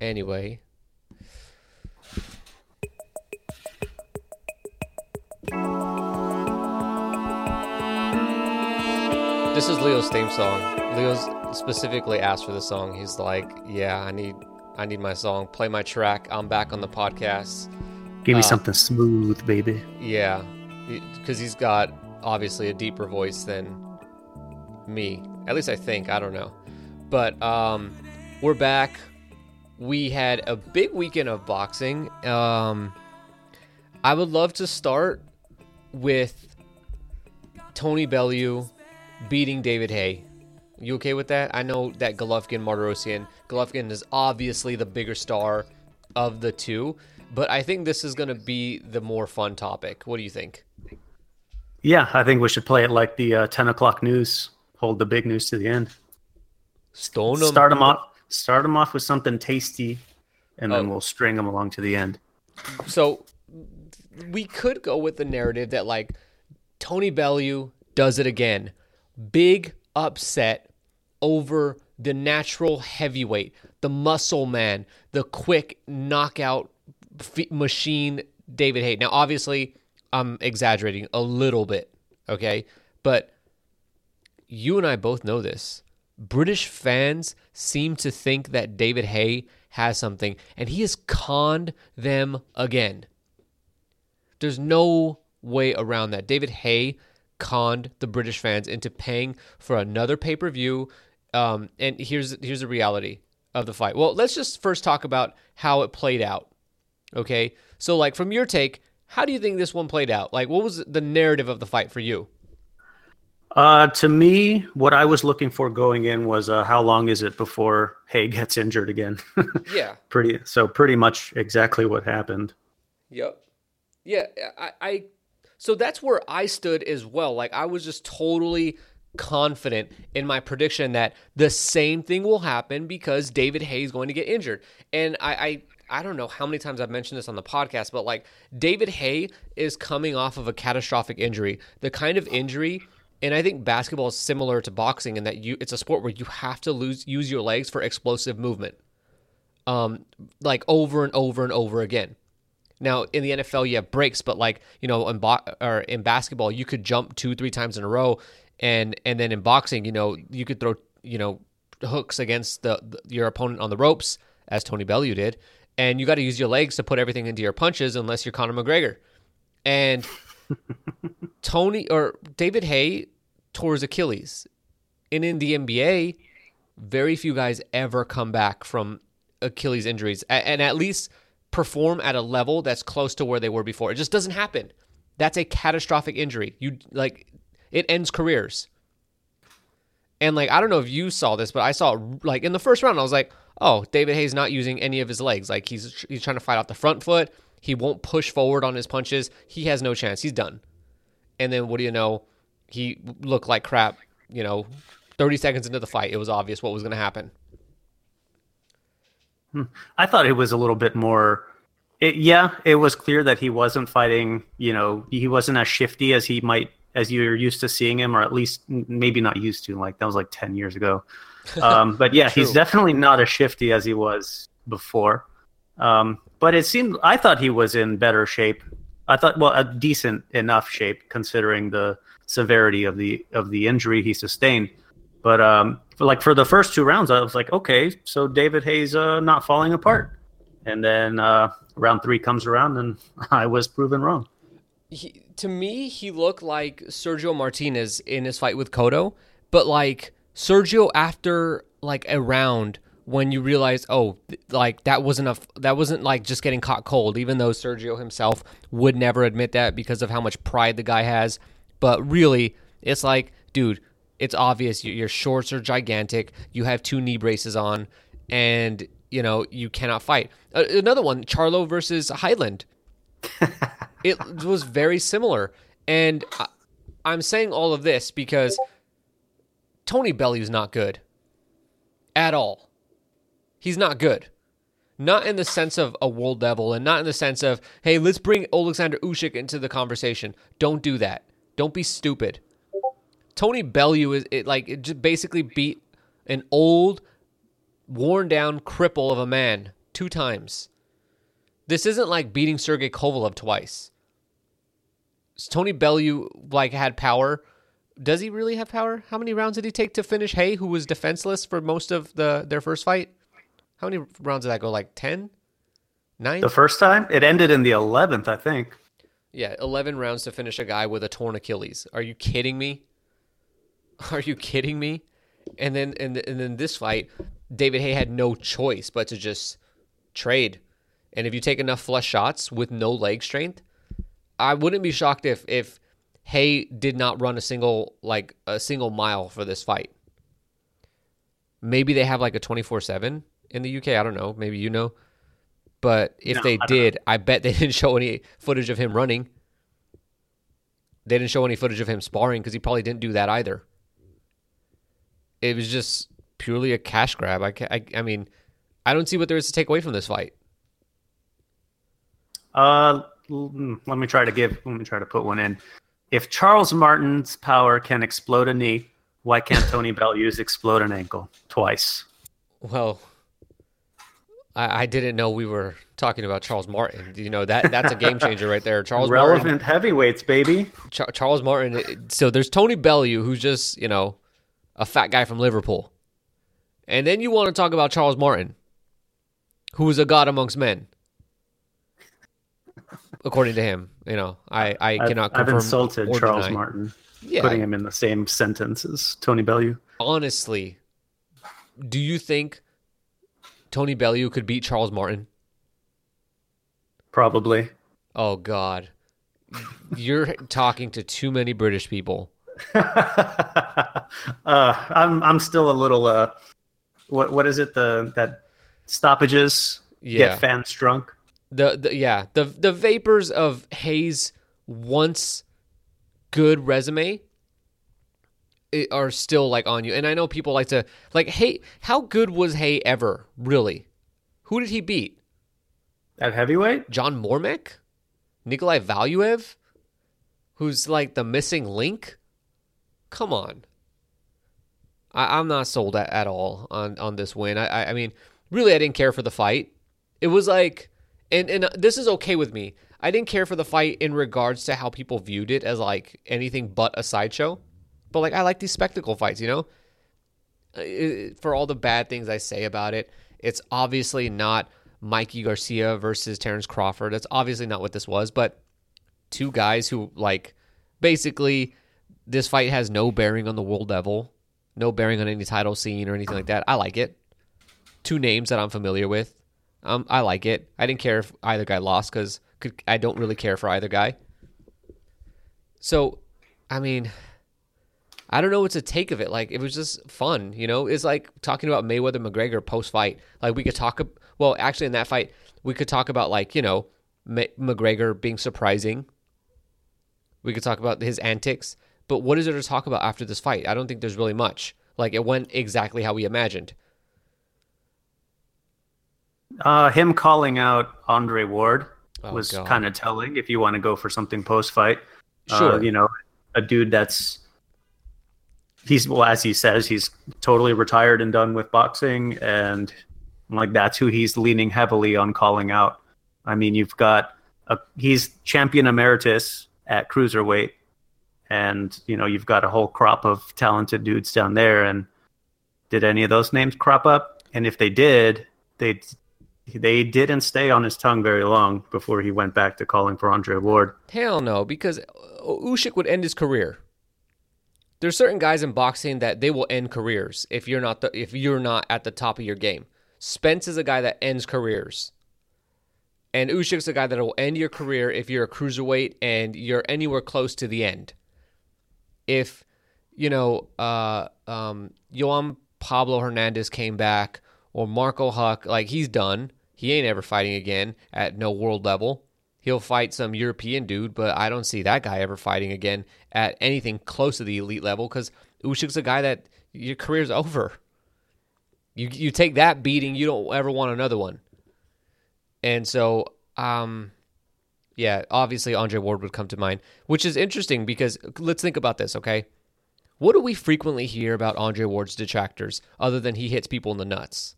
Anyway. This is Leo's theme song. Leo's specifically asked for the song. He's like, "Yeah, I need, I need my song. Play my track. I'm back on the podcast. Give me Uh, something smooth, baby. Yeah, because he's got obviously a deeper voice than me. At least I think. I don't know. But um, we're back. We had a big weekend of boxing. Um, I would love to start with Tony Bellew beating David Hay. You okay with that? I know that Golovkin, Martirosyan. Golovkin is obviously the bigger star of the two, but I think this is going to be the more fun topic. What do you think? Yeah, I think we should play it like the uh, 10 o'clock news. Hold the big news to the end. Stone. Start them off. Start them off with something tasty, and then Oh. we'll string them along to the end. So we could go with the narrative that like Tony Bellew does it again. Big upset over the natural heavyweight, the muscle man, the quick knockout f- machine David Haye. Now obviously I'm exaggerating a little bit, okay? But you and I both know this. British fans seem to think that David Haye has something, and he has conned them again. There's no way around that. David Haye conned the British fans into paying for another pay per view. Um, and here's here's the reality of the fight. Well, let's just first talk about how it played out. Okay, so like from your take, how do you think this one played out? Like, what was the narrative of the fight for you? Uh, to me, what I was looking for going in was uh, how long is it before Haye gets injured again? Yeah. pretty. So pretty much exactly what happened. Yep. Yeah, I, I so that's where I stood as well. Like I was just totally confident in my prediction that the same thing will happen because David Haye is going to get injured. And I, I I don't know how many times I've mentioned this on the podcast, but like David Haye is coming off of a catastrophic injury. The kind of injury and I think basketball is similar to boxing in that you it's a sport where you have to lose use your legs for explosive movement. Um like over and over and over again. Now in the NFL you have breaks, but like you know in bo- or in basketball you could jump two three times in a row, and and then in boxing you know you could throw you know hooks against the, the your opponent on the ropes as Tony Bellew did, and you got to use your legs to put everything into your punches unless you're Conor McGregor, and Tony or David Hay tore his Achilles, and in the NBA, very few guys ever come back from Achilles injuries, and at least perform at a level that's close to where they were before. It just doesn't happen. That's a catastrophic injury. You like it ends careers. And like I don't know if you saw this, but I saw like in the first round I was like, "Oh, David Haye's not using any of his legs. Like he's he's trying to fight out the front foot. He won't push forward on his punches. He has no chance. He's done." And then what do you know? He looked like crap, you know, 30 seconds into the fight. It was obvious what was going to happen. I thought it was a little bit more. It, yeah, it was clear that he wasn't fighting. You know, he wasn't as shifty as he might, as you're used to seeing him, or at least maybe not used to. Like that was like ten years ago. Um, but yeah, he's definitely not as shifty as he was before. Um, but it seemed I thought he was in better shape. I thought, well, a decent enough shape considering the severity of the of the injury he sustained. But um, for like for the first two rounds, I was like, okay, so David Haye's uh, not falling apart. And then uh, round three comes around, and I was proven wrong. he, to me, he looked like Sergio Martinez in his fight with Cotto, but like Sergio after like a round when you realize, oh, like that wasn't a that wasn't like just getting caught cold. Even though Sergio himself would never admit that because of how much pride the guy has, but really, it's like, dude, it's obvious your, shorts are gigantic. You have two knee braces on, and you know you cannot fight. Uh, another one, Charlo versus Heiland it was very similar. And I, I'm saying all of this because Tony Bellew's not good at all. He's not good. Not in the sense of a world devil and not in the sense of, hey, let's bring Alexander Usyk into the conversation. Don't do that. Don't be stupid. Tony Bellew is it like it just basically beat an old, worn down cripple of a man two times. This isn't like beating Sergey Kovalev twice. Tony Bellew like had power. Does he really have power? How many rounds did he take to finish Haye, who was defenseless for most of the their first fight? How many rounds did that go? Like 10? 9? The first time it ended in the eleventh, I think. Yeah, 11 rounds to finish a guy with a torn Achilles. Are you kidding me? Are you kidding me? And then and, and then this fight, David Haye had no choice but to just trade. And if you take enough flush shots with no leg strength, I wouldn't be shocked if if Haye did not run a single like a single mile for this fight. Maybe they have like a 24/7 in the UK, I don't know, maybe you know. But if No, they I did, I bet they didn't show any footage of him running. They didn't show any footage of him sparring because he probably didn't do that either. It was just purely a cash grab. I, I, I mean, I don't see what there is to take away from this fight. Uh, let me try to give. Let me try to put one in. If Charles Martin's power can explode a knee, why can't Tony Bellew's explode an ankle twice? Well, I, I didn't know we were talking about Charles Martin. You know that that's a game changer right there. Charles Martin, Relevant heavyweights, baby. Char- Charles Martin. So there's Tony Bellew, who's just you know a fat guy from Liverpool, and then you want to talk about Charles Martin, who is a god amongst men, according to him. You know, I I I've, cannot I've insulted Charles deny. Martin, Yeah, putting him in the same sentence as Tony Bellew. honestly, do you think Tony Bellew could beat Charles Martin? Probably. Oh God, you're talking to too many British people. uh, I'm I'm still a little uh, what what is it the that stoppages Yeah. get fans drunk. The, the yeah the the vapors of Haye's once good resume are still like on you, and I know people like to like hey how good was Haye ever really? Who did he beat? At heavyweight, John Mormeck, Nikolai Valuev, who's like the missing link. Come on. I, I'm not sold at, at all on, on this win. I, I I mean, really, I didn't care for the fight. It was like, and and uh, this is okay with me. I didn't care for the fight in regards to how people viewed it as like anything but a sideshow. But like, I like these spectacle fights, you know. Uh, For all the bad things I say about it, it's obviously not Mikey Garcia versus Terrence Crawford. That's obviously not what this was, but two guys who like basically this fight has no bearing on the world level, no bearing on any title scene or anything like that. I like it. Two names that I'm familiar with. Um, I like it. I didn't care if either guy lost because I don't really care for either guy. So, I mean, I don't know what to take of it. Like it was just fun, you know. It's like talking about Mayweather McGregor post fight. Like we could talk. Well, actually, in that fight, we could talk about like you know McGregor being surprising. We could talk about his antics, but what is there to talk about after this fight? I don't think there's really much. Like it went exactly how we imagined. uh, him calling out Andre Ward Oh, was kind of telling. If you want to go for something post fight, Sure. you know, a dude that's he's well as he says he's totally retired and done with boxing, and like that's who he's leaning heavily on calling out. I mean, you've got a he's champion emeritus at cruiserweight, and you know you've got a whole crop of talented dudes down there. And did any of those names crop up? And if they did, they they didn't stay on his tongue very long before he went back to calling for Andre Ward. Hell no, because Usyk would end his career. There's certain guys in boxing that they will end careers if you're not the, if you're not at the top of your game. Spence is a guy that ends careers. And Usyk's a guy that will end your career if you're a cruiserweight and you're anywhere close to the end. If you know, uh, um, Pablo Hernandez came back or Marco Huck, like he's done. He ain't ever fighting again at no world level. He'll fight some European dude, but I don't see that guy ever fighting again at anything close to the elite level because Usyk's a guy that your career's over. You you take that beating, you don't ever want another one. And so, um, yeah, obviously Andre Ward would come to mind, which is interesting because let's think about this, okay? What do we frequently hear about Andre Ward's detractors other than he hits people in the nuts?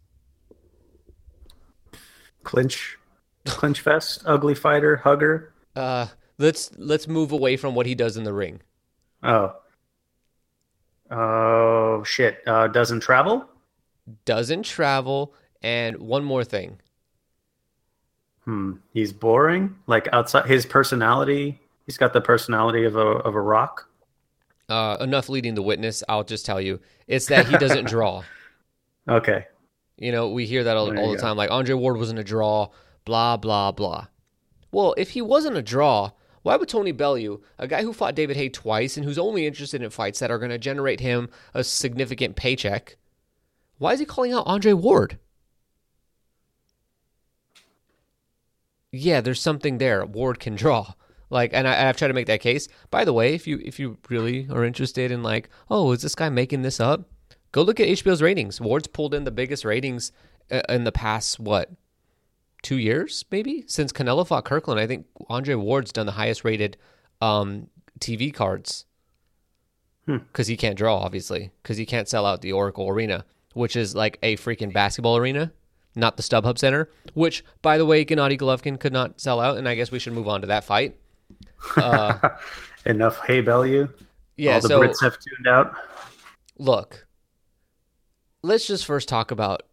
Clinch, clinch fest, ugly fighter, hugger. Uh, let's let's move away from what he does in the ring. Oh. Oh shit! Uh, doesn't travel. Doesn't travel, and one more thing. Hmm. He's boring. Like outside his personality, he's got the personality of a of a rock. Uh, enough leading the witness. I'll just tell you, it's that he doesn't draw. Okay. You know, we hear that all, all the go. time. Like Andre Ward wasn't a draw. Blah blah blah. Well, if he wasn't a draw, why would Tony Bellew, a guy who fought David Haye twice and who's only interested in fights that are going to generate him a significant paycheck, why is he calling out Andre Ward? Yeah, there's something there. Ward can draw. Like, and I, I've tried to make that case. By the way, if you if you really are interested in like, oh, is this guy making this up? Go look at HBO's ratings. Ward's pulled in the biggest ratings uh, in the past what two years, maybe since Canelo fought Kirkland. I think Andre Ward's done the highest rated um, TV cards because he can't draw, obviously, because he can't sell out the Oracle Arena, which is like a freaking basketball arena, not the StubHub Center. Which, by the way, Gennady Golovkin could not sell out, and I guess we should move on to that fight. Enough Haye Bellew. Yeah, All the so Brits have tuned out. look, let's just first talk about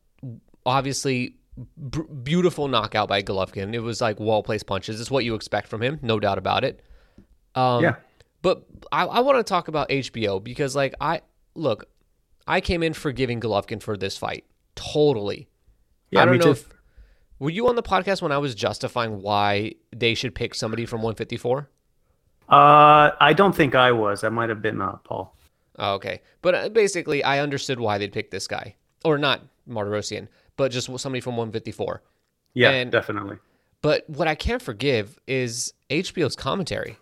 obviously b- beautiful knockout by Golovkin. It was like well placed punches. It's what you expect from him, no doubt about it. Um, Yeah. But I, I want to talk about HBO because, like, I look, I came in forgiving Golovkin for this fight totally. Yeah, I don't me know too. if were you on the podcast when I was justifying why they should pick somebody from 154. Uh, I don't think I was. I might have been uh, Paul. Oh, okay. But uh, basically, I understood why they'd pick this guy. Or not Martirosyan, but just somebody from 154. Yeah, And- definitely. But what I can't forgive is HBO's commentary.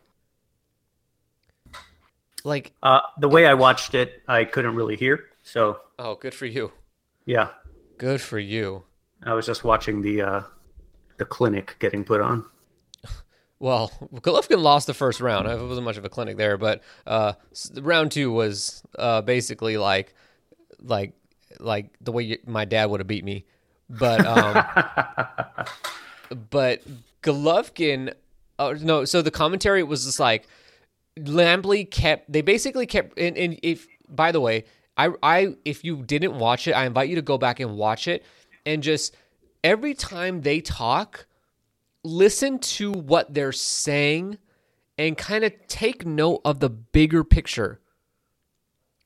Like, Uh, the way I watched it, I couldn't really hear. So oh, good for you. yeah, Good for you. I was just watching the uh, the clinic getting put on. Well, Golovkin lost the first round. It wasn't much of a clinic there, but uh, round two was uh, basically like, like, like the way you, my dad would have beat me. But um, but Golovkin, uh, no. So the commentary was just like Lampley kept. They basically kept. And, and if by the way, I I if you didn't watch it, I invite you to go back and watch it, and just every time they talk, listen to what they're saying, and kind of take note of the bigger picture.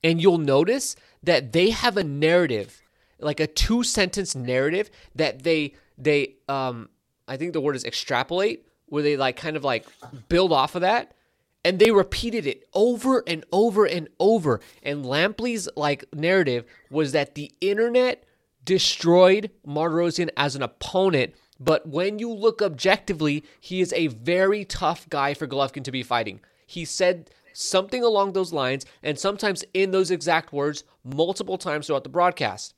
And you'll notice that they have a narrative, like a two sentence narrative that they they um I think the word is extrapolate, where they like kind of like build off of that. And they repeated it over and over and over. And Lampley's like narrative was that the internet destroyed Martirosyan as an opponent. But when you look objectively, he is a very tough guy for Golovkin to be fighting. He said something along those lines, and sometimes in those exact words, multiple times throughout the broadcast.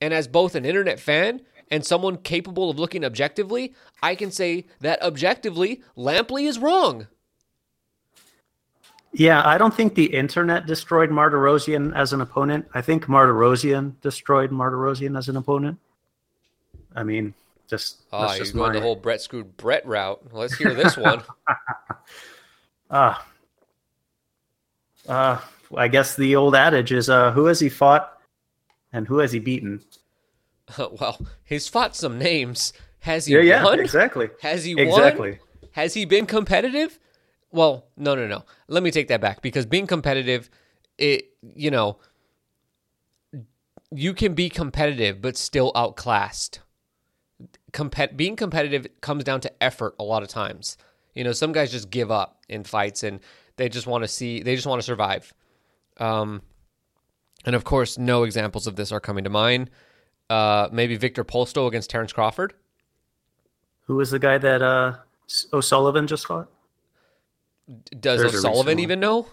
And as both an internet fan and someone capable of looking objectively, I can say that objectively, Lampley is wrong. Yeah, I don't think the internet destroyed Martirosyan as an opponent. I think Martirosyan destroyed Martirosyan as an opponent. I mean, just Oh, you're just going my, the whole Brett screwed Brett route. Let's hear this one. Ah. Uh, I guess the old adage is uh, who has he fought and who has he beaten? well, he's fought some names. Has he Yeah, yeah, won? exactly. Has he won? Exactly. Has he been competitive? Well, no, no, no. Let me take that back because being competitive, it you know, you can be competitive but still outclassed. Compet- being competitive comes down to effort a lot of times. You know, some guys just give up in fights and they just want to see, they just want to survive. Um, and of course, no examples of this are coming to mind. Uh, maybe Victor Postol against Terrence Crawford. Who was the guy that uh, O'Sullivan just fought? Does There's O'Sullivan even know?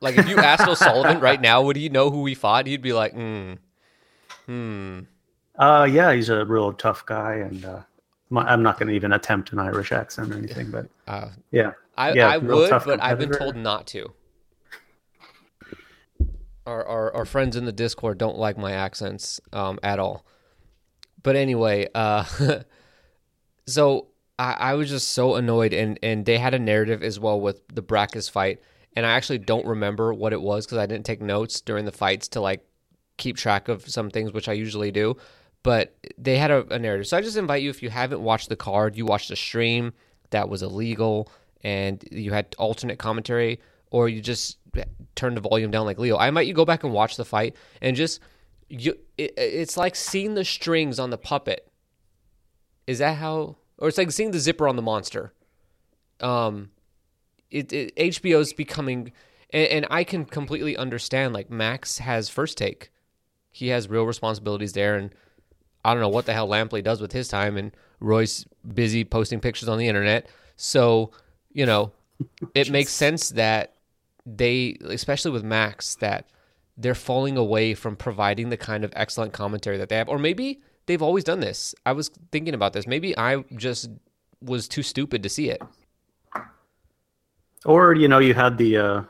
Like, if you asked O'Sullivan right now, would he know who he fought? He'd be like, hmm, hmm. Uh, yeah, he's a real tough guy, and uh, my, I'm not going to even attempt an Irish accent or anything, but Uh, yeah, I, Yeah, I would, but I've been told not to. Our, our our friends in the Discord don't like my accents um, at all. but anyway, uh, so I, I was just so annoyed, and and they had a narrative as well with the Brækhus fight, and I actually don't remember what it was because I didn't take notes during the fights to like keep track of some things, which I usually do. But they had a, a narrative, so I just invite you if you haven't watched the card, you watched the stream that was illegal, and you had alternate commentary, or you just turned the volume down like Leo. I invite you go back and watch the fight and just you. It, it's like seeing the strings on the puppet. Is that how? Or it's like seeing the zipper on the monster. Um, it, it HBO's becoming, and, and I can completely understand. Like Max has first take, he has real responsibilities there, and I don't know what the hell Lampley does with his time, and Roy's busy posting pictures on the internet. So you know, it makes sense that they, especially with Max, that they're falling away from providing the kind of excellent commentary that they have, or maybe they've always done this. I was thinking about this. Maybe I just was too stupid to see it. Or you know, you had the uh,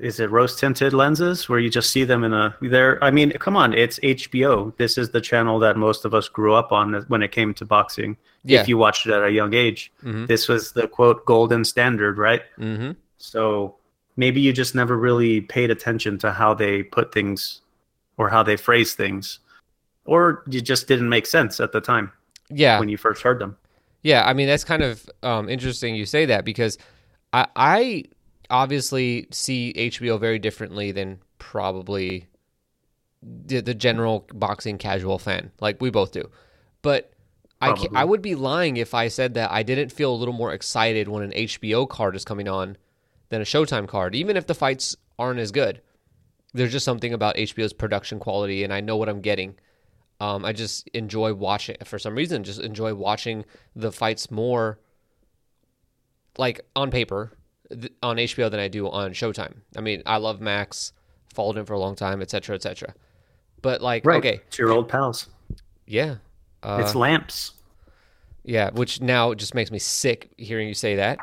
is it rose tinted lenses where you just see them in a there. I mean, come on, it's HBO. This is the channel that most of us grew up on when it came to boxing. Yeah. If you watched it at a young age, Mhm. this was the quote golden standard, right? Mm-hmm. So maybe you just never really paid attention to how they put things or how they phrase things, or you just didn't make sense at the time Yeah, when you first heard them. Yeah, I mean that's kind of um, interesting you say that because I, I obviously see HBO very differently than probably the, the general boxing casual fan, like we both do. But I. I would be lying if I said that I didn't feel a little more excited when an HBO card is coming on than a Showtime card, even if the fights aren't as good. There's just something about HBO's production quality, and I know what I'm getting. Um, I just enjoy watching for some reason. Just enjoy watching the fights more, like on paper, th- on HBO than I do on Showtime. I mean, I love Max, followed him for a long time, etc., etc. But like, Right. okay, It's your old pals. yeah, uh, it's lamps. yeah, which now just makes me sick hearing you say that.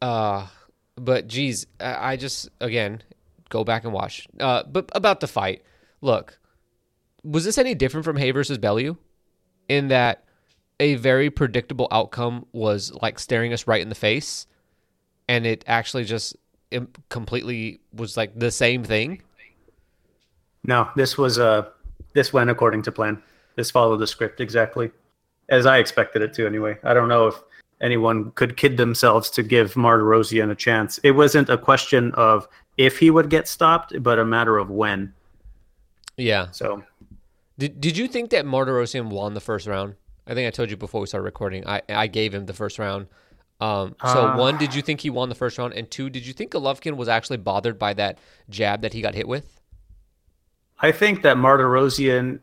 Uh, but geez, I, I just again go back and watch. Uh, but about the fight, look, was this any different from Haye versus Bellew? In that a very predictable outcome was like staring us right in the face, and it actually just im- completely was like the same thing. No, this was uh this went according to plan. This followed the script exactly as I expected it to anyway. I don't know if anyone could kid themselves to give Martirosyan a chance. It wasn't a question of if he would get stopped, but a matter of when. Yeah. So Did Did you think that Martirosyan won the first round? I think I told you before we started recording. I I gave him the first round. Um, so Uh. one, did you think he won the first round? And two, did you think Golovkin was actually bothered by that jab that he got hit with? I think that Martirosyan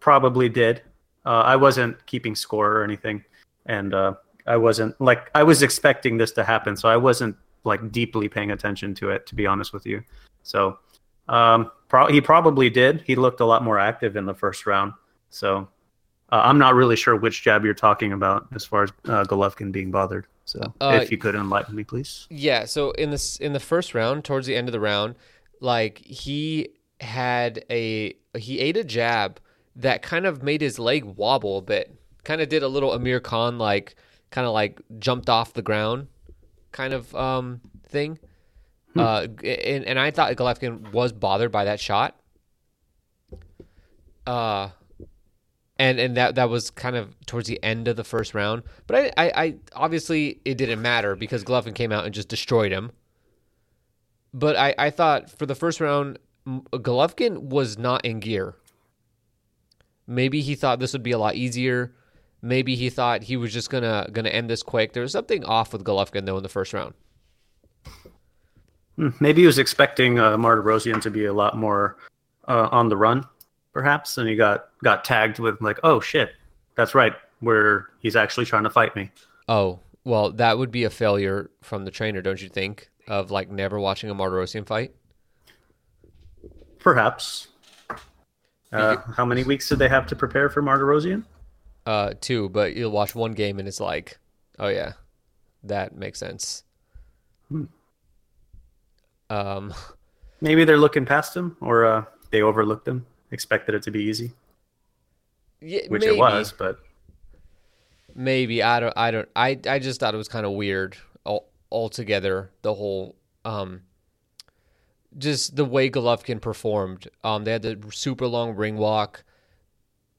probably did. Uh, I wasn't keeping score or anything, and uh, I wasn't like I was expecting this to happen, so I wasn't like deeply paying attention to it, to be honest with you. So um, pro- he probably did. He looked a lot more active in the first round. So uh, I'm not really sure which jab you're talking about as far as uh, Golovkin being bothered. So Uh, if you could enlighten me, please. Yeah. So in this in the first round, towards the end of the round, like he had a he ate a jab that kind of made his leg wobble a bit. Kind of did a little Amir Khan like kind of like jumped off the ground kind of um thing. Uh, and, and I thought Golovkin was bothered by that shot. Uh, and and that that was kind of towards the end of the first round. But I, I, I obviously it didn't matter because Golovkin came out and just destroyed him. But I, I thought for the first round, Golovkin was not in gear. Maybe he thought this would be a lot easier. Maybe he thought he was just gonna gonna end this quick. There was something off with Golovkin though in the first round. Hmm, Maybe he was expecting uh, Martirosyan to be a lot more uh, on the run, perhaps, and he got got tagged with like, "Oh shit, that's right, where he's actually trying to fight me." Oh well, that would be a failure from the trainer, don't you think? Of like never watching a Martirosyan fight. Perhaps. Uh, how many weeks did they have to prepare for Martirosyan? Uh, two, but you'll watch one game and it's like, oh yeah, that makes sense. Hmm. Um, Maybe they're looking past him, or uh, they overlooked him, expected it to be easy. Yeah, which maybe, it was, but Maybe I don't. I don't. I I just thought it was kind of weird all, altogether. The whole um, just the way Golovkin performed. Um, they had the super long ring walk.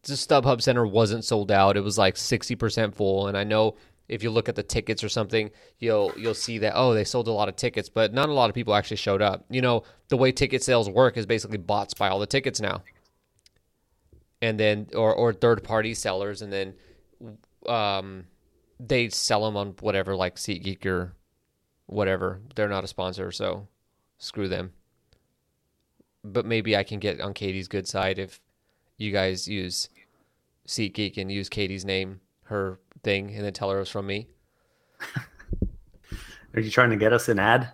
The StubHub Center wasn't sold out. It was like sixty percent full, and I know if you look at the tickets or something, you'll you'll see that oh they sold a lot of tickets, but not a lot of people actually showed up. You know the way ticket sales work is basically bots buy all the tickets now, and then or or third party sellers, and then um they sell them on whatever like SeatGeek or whatever. They're not a sponsor, so screw them. But maybe I can get on Katie's good side if you guys use SeatGeek and use Katie's name, her thing, and then tell her it was from me. are you trying to get us an ad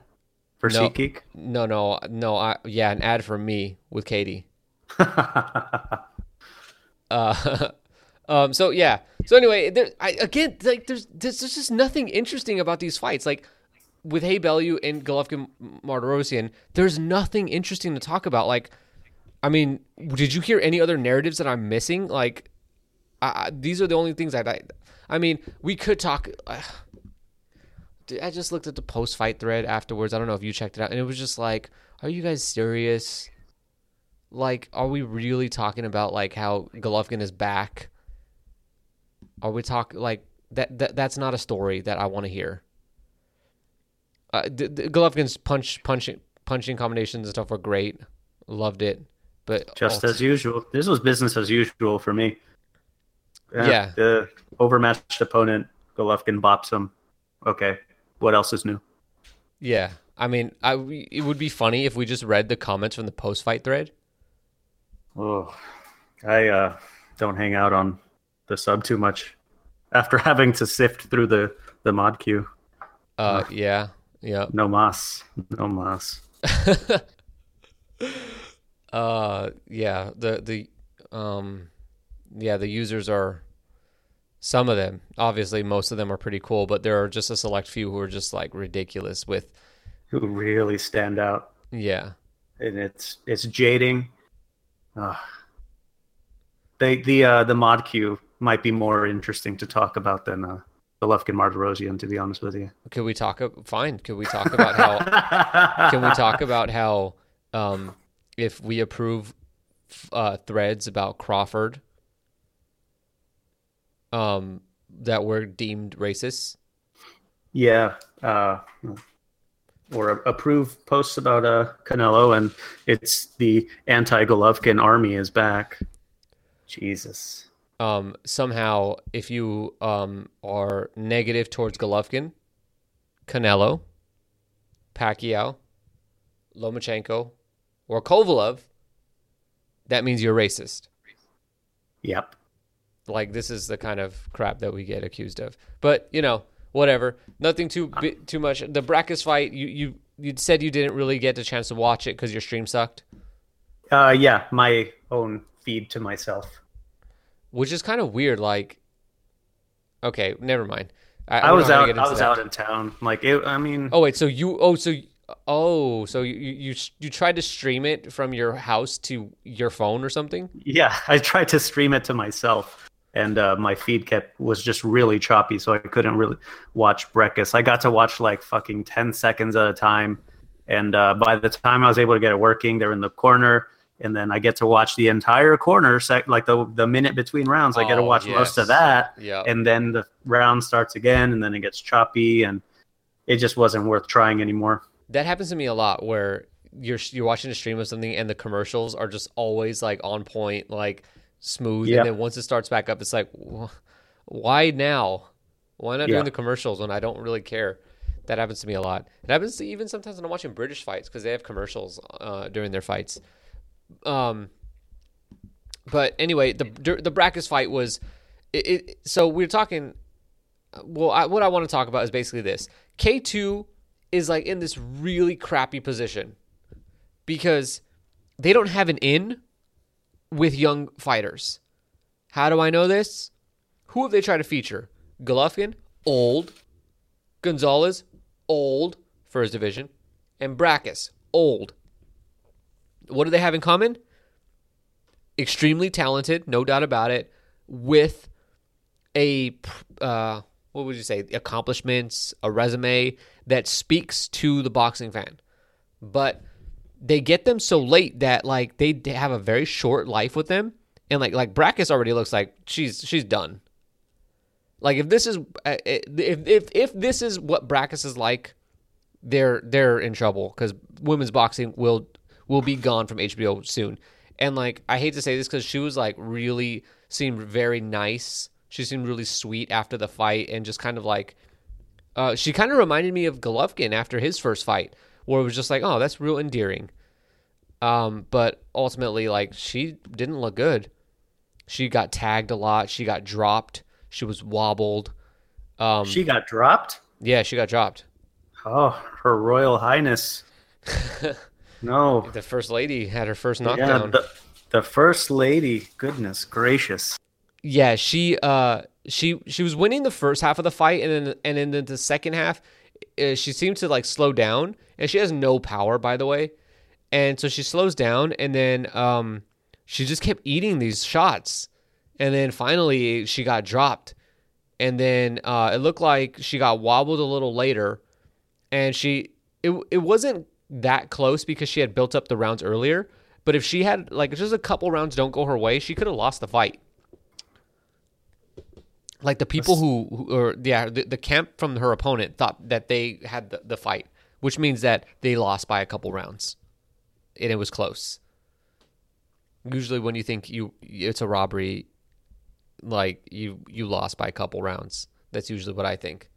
for No. SeatGeek? No, no, no. I, yeah, an ad for me with Katie. Uh, um. So yeah. So anyway, there. I again like there's there's there's just nothing interesting about these fights. Like with Haye Bellew and Golovkin Martirosyan, there's nothing interesting to talk about. Like, I mean, did you hear any other narratives that I'm missing? Like, I, I- these are the only things I. I mean, we could talk. Uh, I just looked at the post fight thread afterwards. I don't know if you checked it out, and it was just like, are you guys serious? Like, are we really talking about like how Golovkin is back? Are we talking like that, that? That's not a story that I want to hear. Uh, the, the Golovkin's punch, punching, punching combinations and stuff were great. Loved it, but Just also- as usual. This was business as usual for me. Yeah. The overmatched opponent, Golovkin bops him. Okay. What else is new? yeah. I mean, I it would be funny if we just read the comments from the post fight thread. Oh, I uh, don't hang out on the sub too much after having to sift through the, the mod queue. Uh, yeah, yeah. No mas. No mas. Uh, yeah. The the um, yeah. The users are some of them. Obviously, most of them are pretty cool, but there are just a select few who are just like ridiculous. With Who really stand out. yeah, and it's it's jading. Uh, they the uh, the mod queue might be more interesting to talk about than uh, the Golovkin Martirosyan, to be honest with you. could we talk? Fine. Could we talk about how? can we talk about how um, if we approve uh, threads about Crawford, um, that were deemed racist? Yeah, uh, or approve posts about uh, Canelo, and it's the anti-Golovkin army is back. Jesus. um, somehow if you um, are negative towards Golovkin, Canelo, Pacquiao, Lomachenko, or Kovalev, that means you're racist. Yep. Like this is the kind of crap that we get accused of. But you know, whatever. Nothing too too much. The Brækhus fight, you you you said you didn't really get the chance to watch it because your stream sucked, Uh, yeah, my own feed to myself. which is kind of weird. Like, okay, never mind. I we're was out. I was that. out in town. Like it. I mean, Oh wait, so you oh so oh so you you you tried to stream it from your house to your phone or something? Yeah, I tried to stream it to myself, and uh, my feed kept was just really choppy, so I couldn't really watch Brækhus. I got to watch like fucking ten seconds at a time, and uh, by the time I was able to get it working, they're in the corner, and then I get to watch the entire corner, sec- like the the minute between rounds. I get to Oh, watch most of that, Yeah. and then the round starts again, and then it gets choppy, and it just wasn't worth trying anymore. That happens to me a lot where you're you're watching a stream of something and the commercials are just always like on point, like smooth, Yeah. and then once it starts back up, it's like, wh- why now? Why not Yeah. doing the commercials when I don't really care? That happens to me a lot. It happens to even sometimes when I'm watching British fights because they have commercials uh, during their fights. Um, but anyway, the the Brækhus fight was it, it. So we are talking. Well, I, what I want to talk about is basically this: K two is like in this really crappy position because they don't have an in with young fighters. How do I know this? Who have they tried to feature? Golovkin, old. Gonzalez, old, first division. And Brækhus, old. What do they have in common? Extremely talented, no doubt about it. with a uh, what would you say accomplishments, a resume that speaks to the boxing fan, but they get them so late that like they have a very short life with them, and like like Brækhus already looks like she's she's done. Like if this is uh, if if if this is what Brækhus is like, they're they're in trouble because women's boxing will will be gone from HBO soon. And like I hate to say this because she was like really seemed very nice. She seemed really sweet after the fight and just kind of like uh, she kind of reminded me of Golovkin after his first fight, where it was just like, oh, that's real endearing. Um, but ultimately, like she didn't look good. She got tagged a lot. She got dropped. She was wobbled. Um, she got dropped. Yeah, she got dropped. Oh, her Royal Highness. no, the first lady had her first knockdown. Yeah, the, the first lady. Goodness gracious. Yeah, she uh she she was winning the first half of the fight, and then and then the second half, uh, she seemed to like slow down, and she has no power, by the way, and so she slows down, and then um she just kept eating these shots, and then finally she got dropped, and then uh, it looked like she got wobbled a little later, and she it it wasn't that close because she had built up the rounds earlier, but if she had like just a couple rounds don't go her way, she could have lost the fight. Like the people who, who or yeah, the, the camp from her opponent thought that they had the, the fight, which means that they lost by a couple rounds, and it was close. Usually, when you think you it's a robbery, like you you lost by a couple rounds. That's usually what I think.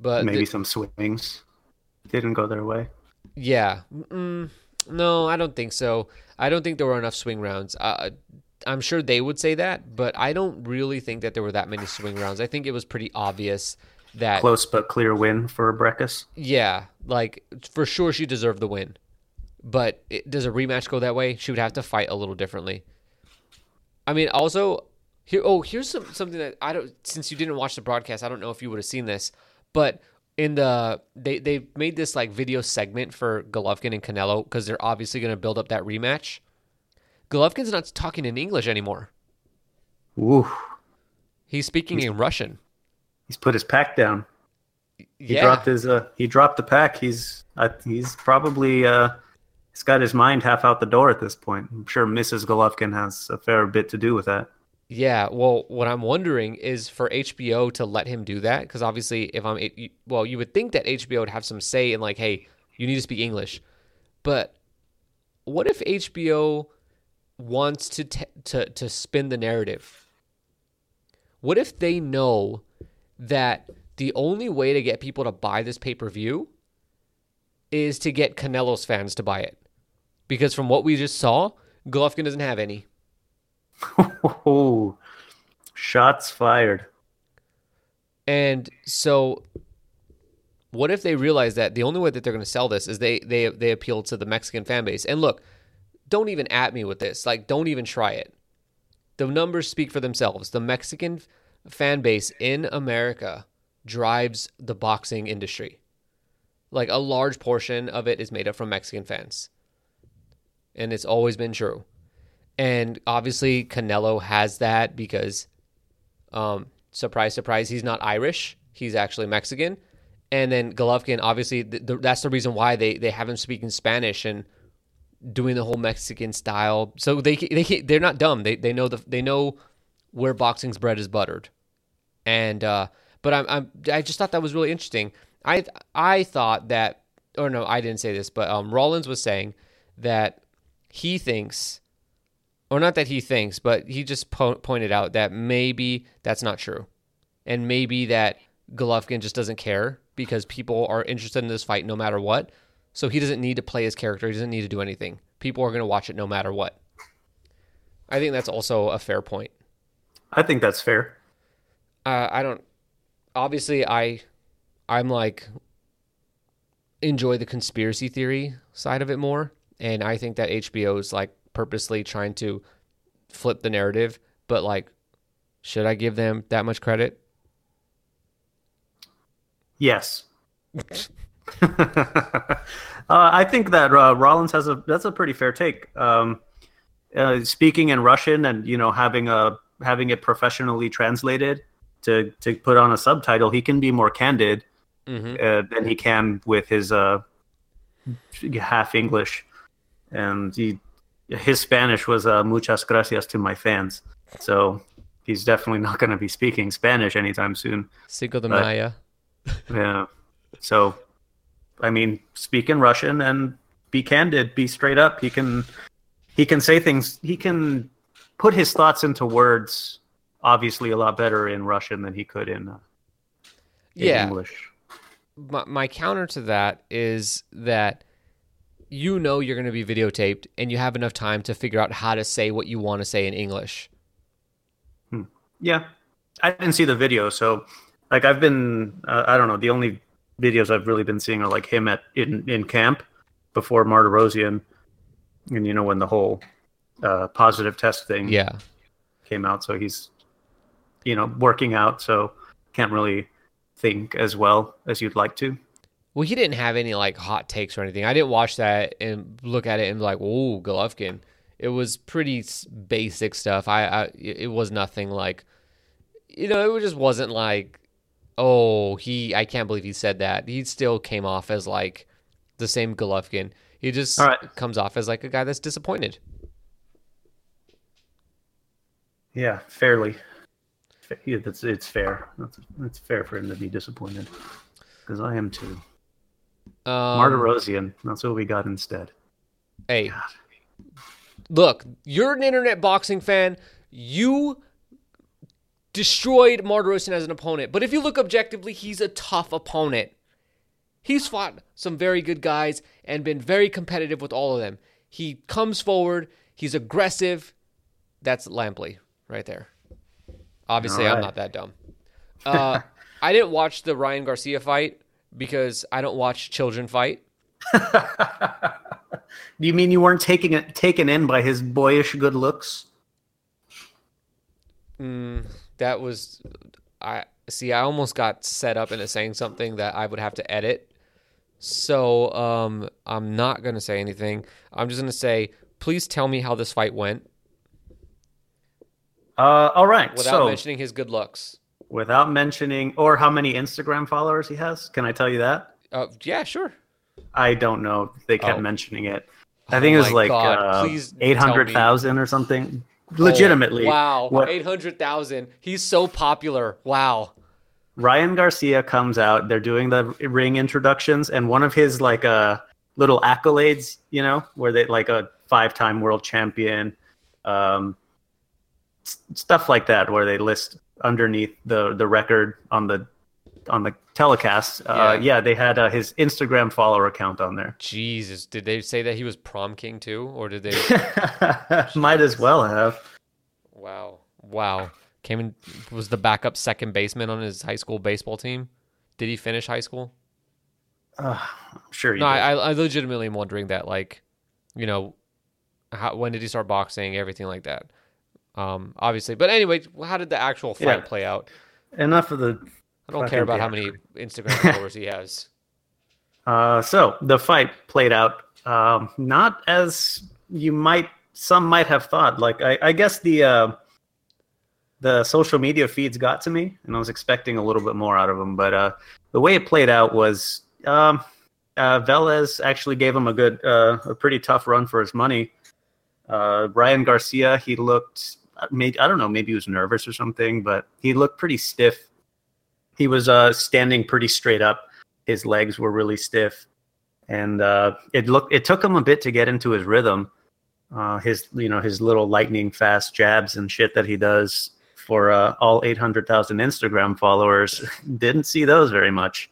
But maybe the, some swings didn't go their way. Yeah. Mm, no, I don't think so. I don't think there were enough swing rounds. Uh, I'm sure they would say that, but I don't really think that there were that many swing rounds. I think it was pretty obvious that close but clear win for Brækhus. Yeah, like for sure she deserved the win. But it, does a rematch go that way? She would have to fight a little differently. I mean, also here. Oh, here's some, something that I don't. Since you didn't watch the broadcast, I don't know if you would have seen this, but in the they they made this like video segment for Golovkin and Canelo because they're obviously going to build up that rematch. Golovkin's not talking in English anymore. Ooh. He's speaking he's, in Russian. He's put his pack down. He yeah. dropped his uh he dropped the pack. He's uh, he's probably uh he's got his mind half out the door at this point. I'm sure Mrs. Golovkin has a fair bit to do with that. Yeah, well, what I'm wondering is for HBO to let him do that because obviously, if I'm well, you would think that HBO would have some say in like, hey, you need to speak English, but what if HBO wants to t- to to spin the narrative? What if they know that the only way to get people to buy this pay per view is to get Canelo's fans to buy it? Because from what we just saw, Golovkin doesn't have any. Oh, shots fired. And so, what if they realize that the only way that they're going to sell this is they they they appeal to the Mexican fan base? And look, don't even at me with this. Like, don't even try it. The numbers speak for themselves. The Mexican fan base in America drives the boxing industry. Like a large portion of it is made up from Mexican fans. And it's always been true. And obviously, Canelo has that because, um, surprise, surprise, he's not Irish. He's actually Mexican. And then Golovkin, obviously, th- th- that's the reason why they, they have him speaking Spanish and doing the whole Mexican style. So they they they're not dumb. They they know the they know where boxing's bread is buttered. And uh, but I'm, I'm I just thought that was really interesting. I I thought that or no, I didn't say this, but um, Rollins was saying that he thinks or not that he thinks, but he just po- pointed out that maybe that's not true, and maybe that Golovkin just doesn't care because people are interested in this fight no matter what. So he doesn't need to play his character. He doesn't need to do anything. People are going to watch it no matter what. I think that's also a fair point. I think that's fair. Uh, I don't. Obviously, I, I'm like enjoy the conspiracy theory side of it more, and I think that HBO is like purposely trying to flip the narrative, but like, should I give them that much credit? Yes. uh, I think that uh, Rollins has a that's a pretty fair take. Um, uh, speaking in Russian and you know having a having it professionally translated to to put on a subtitle, he can be more candid hmm uh, than he can with his uh, half English, and he his Spanish was uh, muchas gracias to my fans. So he's definitely not going to be speaking Spanish anytime soon. Cinco de But- Mayo. Yeah. So, I mean, speak in Russian and be candid, be straight up. He can he can say things. He can put his thoughts into words. Obviously, a lot better in Russian than he could in, uh, in Yeah. English. my, my counter to that is that you know you're going to be videotaped and you have enough time to figure out how to say what you want to say in English. Yeah, I didn't see the video, so like I've been, uh, I don't know. The only videos I've really been seeing are like him at in in camp before Martirosyan, and you know when the whole uh, positive test thing Yeah. came out. So he's, you know, working out. So can't really think as well as you'd like to. Well, he didn't have any like hot takes or anything. I didn't watch that and look at it and be like, "Oh, Golovkin." It was pretty basic stuff. I, I it was nothing like, you know, it just wasn't like, oh, he. I can't believe he said that. He still came off as like the same Golovkin. He just right. comes off as like a guy that's disappointed. Yeah, fairly. Yeah, that's it's fair. That's it's fair for him to be disappointed because I am too. Um, Martirosyan. That's what we got instead. Hey, look, you're an internet boxing fan. You destroyed Martirosyan as an opponent. But if you look objectively, he's a tough opponent. He's fought some very good guys and been very competitive with all of them. He comes forward. He's aggressive. That's Lampley right there. Obviously, All I'm not that dumb. Uh, I didn't watch the Ryan Garcia fight because I don't watch children fight. Do you mean you weren't taking it taken in by his boyish good looks? Mm, that was I see I almost got set up into saying something that I would have to edit. So um I'm not going to say anything. I'm just going to say please tell me how this fight went Uh, all right. without so mentioning his good looks. without mentioning or how many Instagram followers he has, can I tell you that? Uh, yeah, sure. I don't know. They kept Oh. mentioning it. I Oh think it was like uh, please tell me. eight hundred thousand or something. Legitimately, Oh, wow. What- 800,000. He's so popular. Wow. Ryan Garcia comes out. They're doing the ring introductions, and one of his like uh, little accolades, you know, where they like a five-time world champion, um, stuff like that, where they list underneath the the record on the on the telecast. Uh, Yeah. yeah. they had uh, his Instagram follower account on there. Jesus, did they say that he was prom king too or did they Might as well have. Wow. Wow. Came in was the backup second baseman on his high school baseball team. Did he finish high school? Uh, I'm sure. No. I, I legitimately am wondering that. Like, you know, how, when did he start boxing? Everything like that. Um, obviously, but anyway, how did the actual fight Yeah. play out? Enough of the I don't care about how many Instagram followers he has. Uh, so the fight played out um, not as you might some might have thought. Like I, I guess the uh, the social media feeds got to me, and I was expecting a little bit more out of them. But uh, the way it played out was um, uh, Velez actually gave him a good, uh, a pretty tough run for his money. Uh, Ryan Garcia, he looked, maybe I don't know, maybe he was nervous or something, but he looked pretty stiff. He was uh, standing pretty straight up. His legs were really stiff. And uh, it looked it took him a bit to get into his rhythm uh, his you know his little lightning fast jabs and shit that he does for uh, all 800,000 Instagram followers. Didn't see those very much.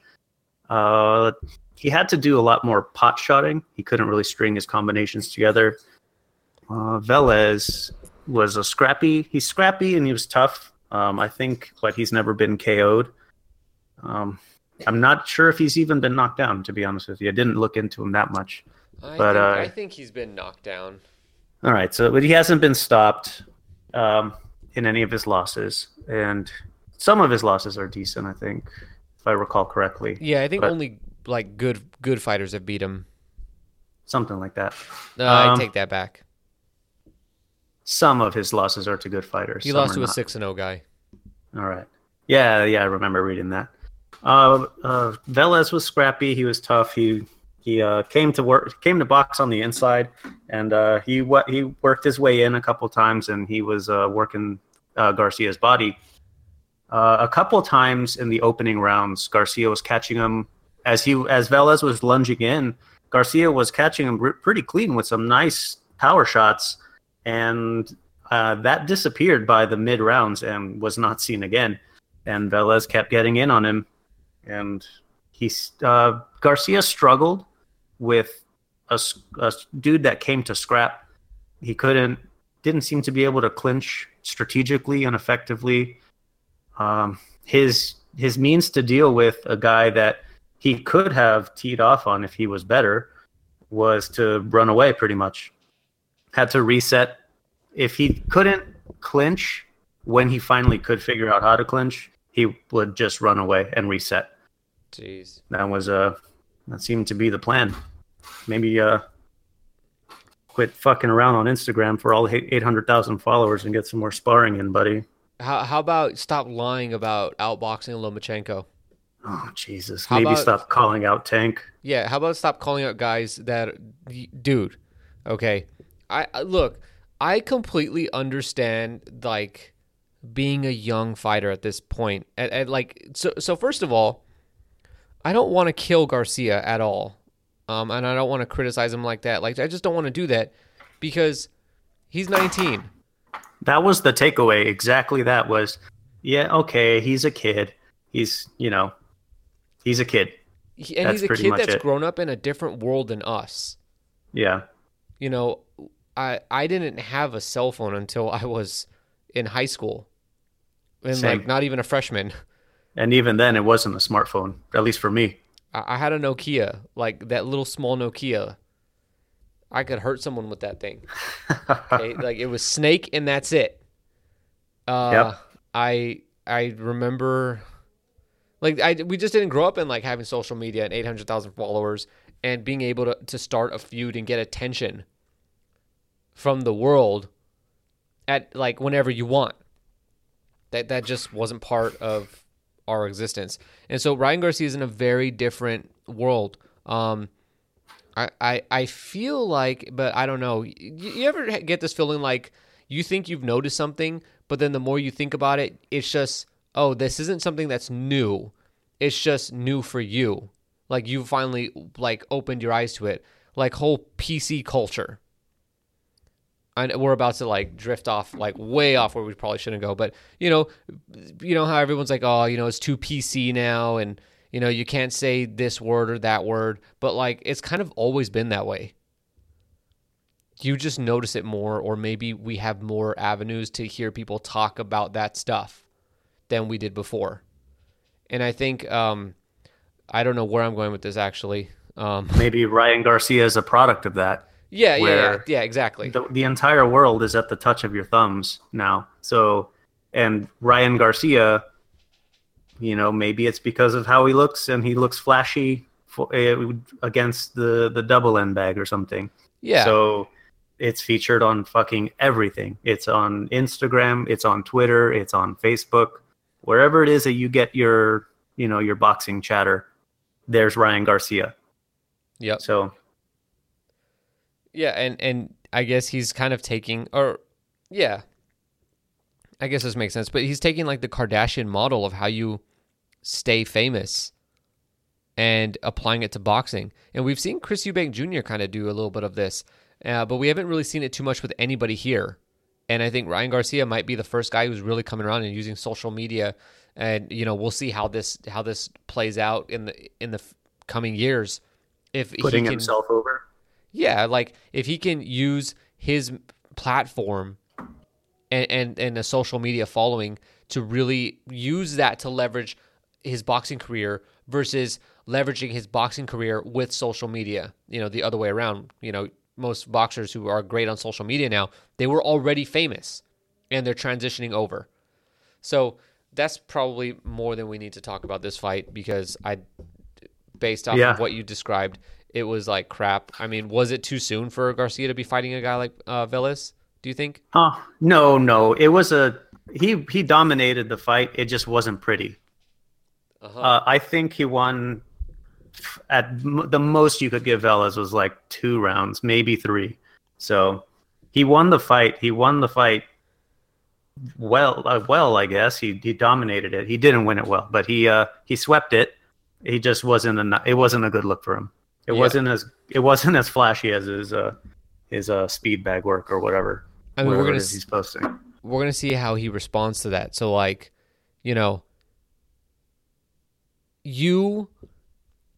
Uh, he had to do a lot more pot shotting. He couldn't really string his combinations together. Uh, Velez was a scrappy he's scrappy and he was tough um, I think but he's never been KO'd um, I'm not sure if he's even been knocked down, to be honest with you. I didn't look into him that much. I, But, think, uh, I think he's been knocked down. All right, so but he hasn't been stopped um, in any of his losses, and some of his losses are decent, I think, if I recall correctly. Yeah, I think but- only like good good fighters have beat him. Something like that. No, I Um, take that back. Some of his losses are to good fighters. He lost to a not. six and zero guy. All right. Yeah, yeah, I remember reading that. Uh, uh, Velez was scrappy. He was tough. He he uh, came to work, came to box on the inside, and uh, he what he worked his way in a couple times, and he was uh, working uh, Garcia's body. Uh, a couple times in the opening rounds, Garcia was catching him as he as Velez was lunging in. Garcia was catching him pretty clean with some nice power shots, and uh, that disappeared by the mid rounds and was not seen again. And Velez kept getting in on him, and he uh, Garcia struggled with a dude that came to scrap. He couldn't, didn't seem to be able to clinch strategically and effectively. Um, his his means to deal with a guy that he could have teed off on if he was better was to run away pretty much. Had to reset. If he couldn't clinch when he finally could figure out how to clinch, he would just run away and reset. Jeez. That was uh that seemed to be the plan. Maybe uh quit fucking around on Instagram for all eight hundred thousand followers and get some more sparring in, buddy. How how about stop lying about outboxing Lomachenko? Oh Jesus! How Maybe about- stop calling out Tank. Yeah, how about stop calling out guys that, dude? Okay, I I- look. I completely understand like being a young fighter at this point. At, at like so so first of all, I don't want to kill Garcia at all, um, and I don't want to criticize him like that. Like I just don't want to do that because he's 19. That was the takeaway. Exactly that was. Yeah, okay, he's a kid. He's you know, he's a kid. He, and That's he's a kid that's it. grown up in a different world than us. Yeah, you know, I I didn't have a cell phone until I was in high school, and Same. like not even a freshman. and even then, it wasn't a smartphone. At least for me. I, I had a Nokia, like that little small Nokia. I could hurt someone with that thing. Okay? like it was Snake, and that's it. Uh, Yep. I I remember, like I we just didn't grow up in like having social media and eight hundred thousand followers and being able to to start a feud and get attention from the world at like whenever you want. That that just wasn't part of our existence. And so Ryan Garcia is in a very different world. Um, I, I I feel like, but I don't know. You, you ever get this feeling like you think you've noticed something, but then the more you think about it, it's just, oh, this isn't something that's new. It's just new for you. Like you finally like opened your eyes to it. Like whole PC culture. I know we're about to like drift off like way off where we probably shouldn't go, but you know, you know how everyone's like, oh, you know, it's too PC now, and you know, you can't say this word or that word, but like it's kind of always been that way. You just notice it more, or maybe we have more avenues to hear people talk about that stuff than we did before. And I think um, I don't know where I'm going with this actually. Um, Maybe Ryan Garcia is a product of that. Yeah, yeah, yeah, yeah, exactly. The, the entire world is at the touch of your thumbs now. So, and Ryan Garcia, you know, maybe it's because of how he looks and he looks flashy for, uh, against the the double end bag or something. Yeah, So it's featured on fucking everything. It's on Instagram, it's on Twitter, it's on Facebook, wherever it is that you get your, you know, your boxing chatter. There's Ryan Garcia. yep. So Yeah, and and I guess he's kind of taking or yeah. I guess this makes sense, but he's taking like the Kardashian model of how you stay famous and applying it to boxing. And we've seen Chris Eubank Jr. kind of do a little bit of this, uh, but we haven't really seen it too much with anybody here. And I think Ryan Garcia might be the first guy who's really coming around and using social media. And you know, we'll see how this how this plays out in the in the coming years. If putting he can, himself over. Yeah, like if he can use his platform and, and and a social media following to really use that to leverage his boxing career versus leveraging his boxing career with social media. You know, the other way around. You know, most boxers who are great on social media now, they were already famous and they're transitioning over. So that's probably more than we need to talk about this fight because I based off Yeah. of what you described, it was like crap. I mean, was it too soon for Garcia to be fighting a guy like uh, Velez? Do you think? Huh? No, no. It was a he. He dominated the fight. It just wasn't pretty. Uh-huh. Uh, I think he won. At m- the most you could give Velez was like two rounds, maybe three. So he won the fight. He won the fight well. Uh, well, I guess he he dominated it. He didn't win it well, but he uh he swept it. He just wasn't a. It wasn't a good look for him. It Yeah. wasn't as it wasn't as flashy as his uh his uh speed bag work or whatever. I mean, we're gonna it is s- he's posting. we're gonna see how he responds to that. So like, you know, you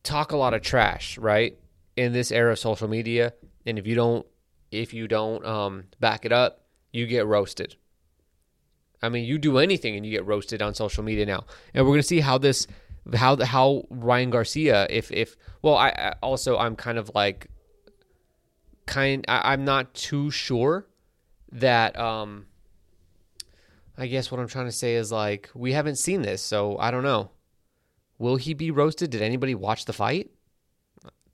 talk a lot of trash, right? In this era of social media, and if you don't if you don't um, back it up, you get roasted. I mean, you do anything and you get roasted on social media now, and we're gonna see how this, how how Ryan Garcia, if if well, I, I also I'm kind of like, kind I, I'm not too sure that um I guess what I'm trying to say is like we haven't seen this, so I don't know. Will he be roasted? Did anybody watch the fight?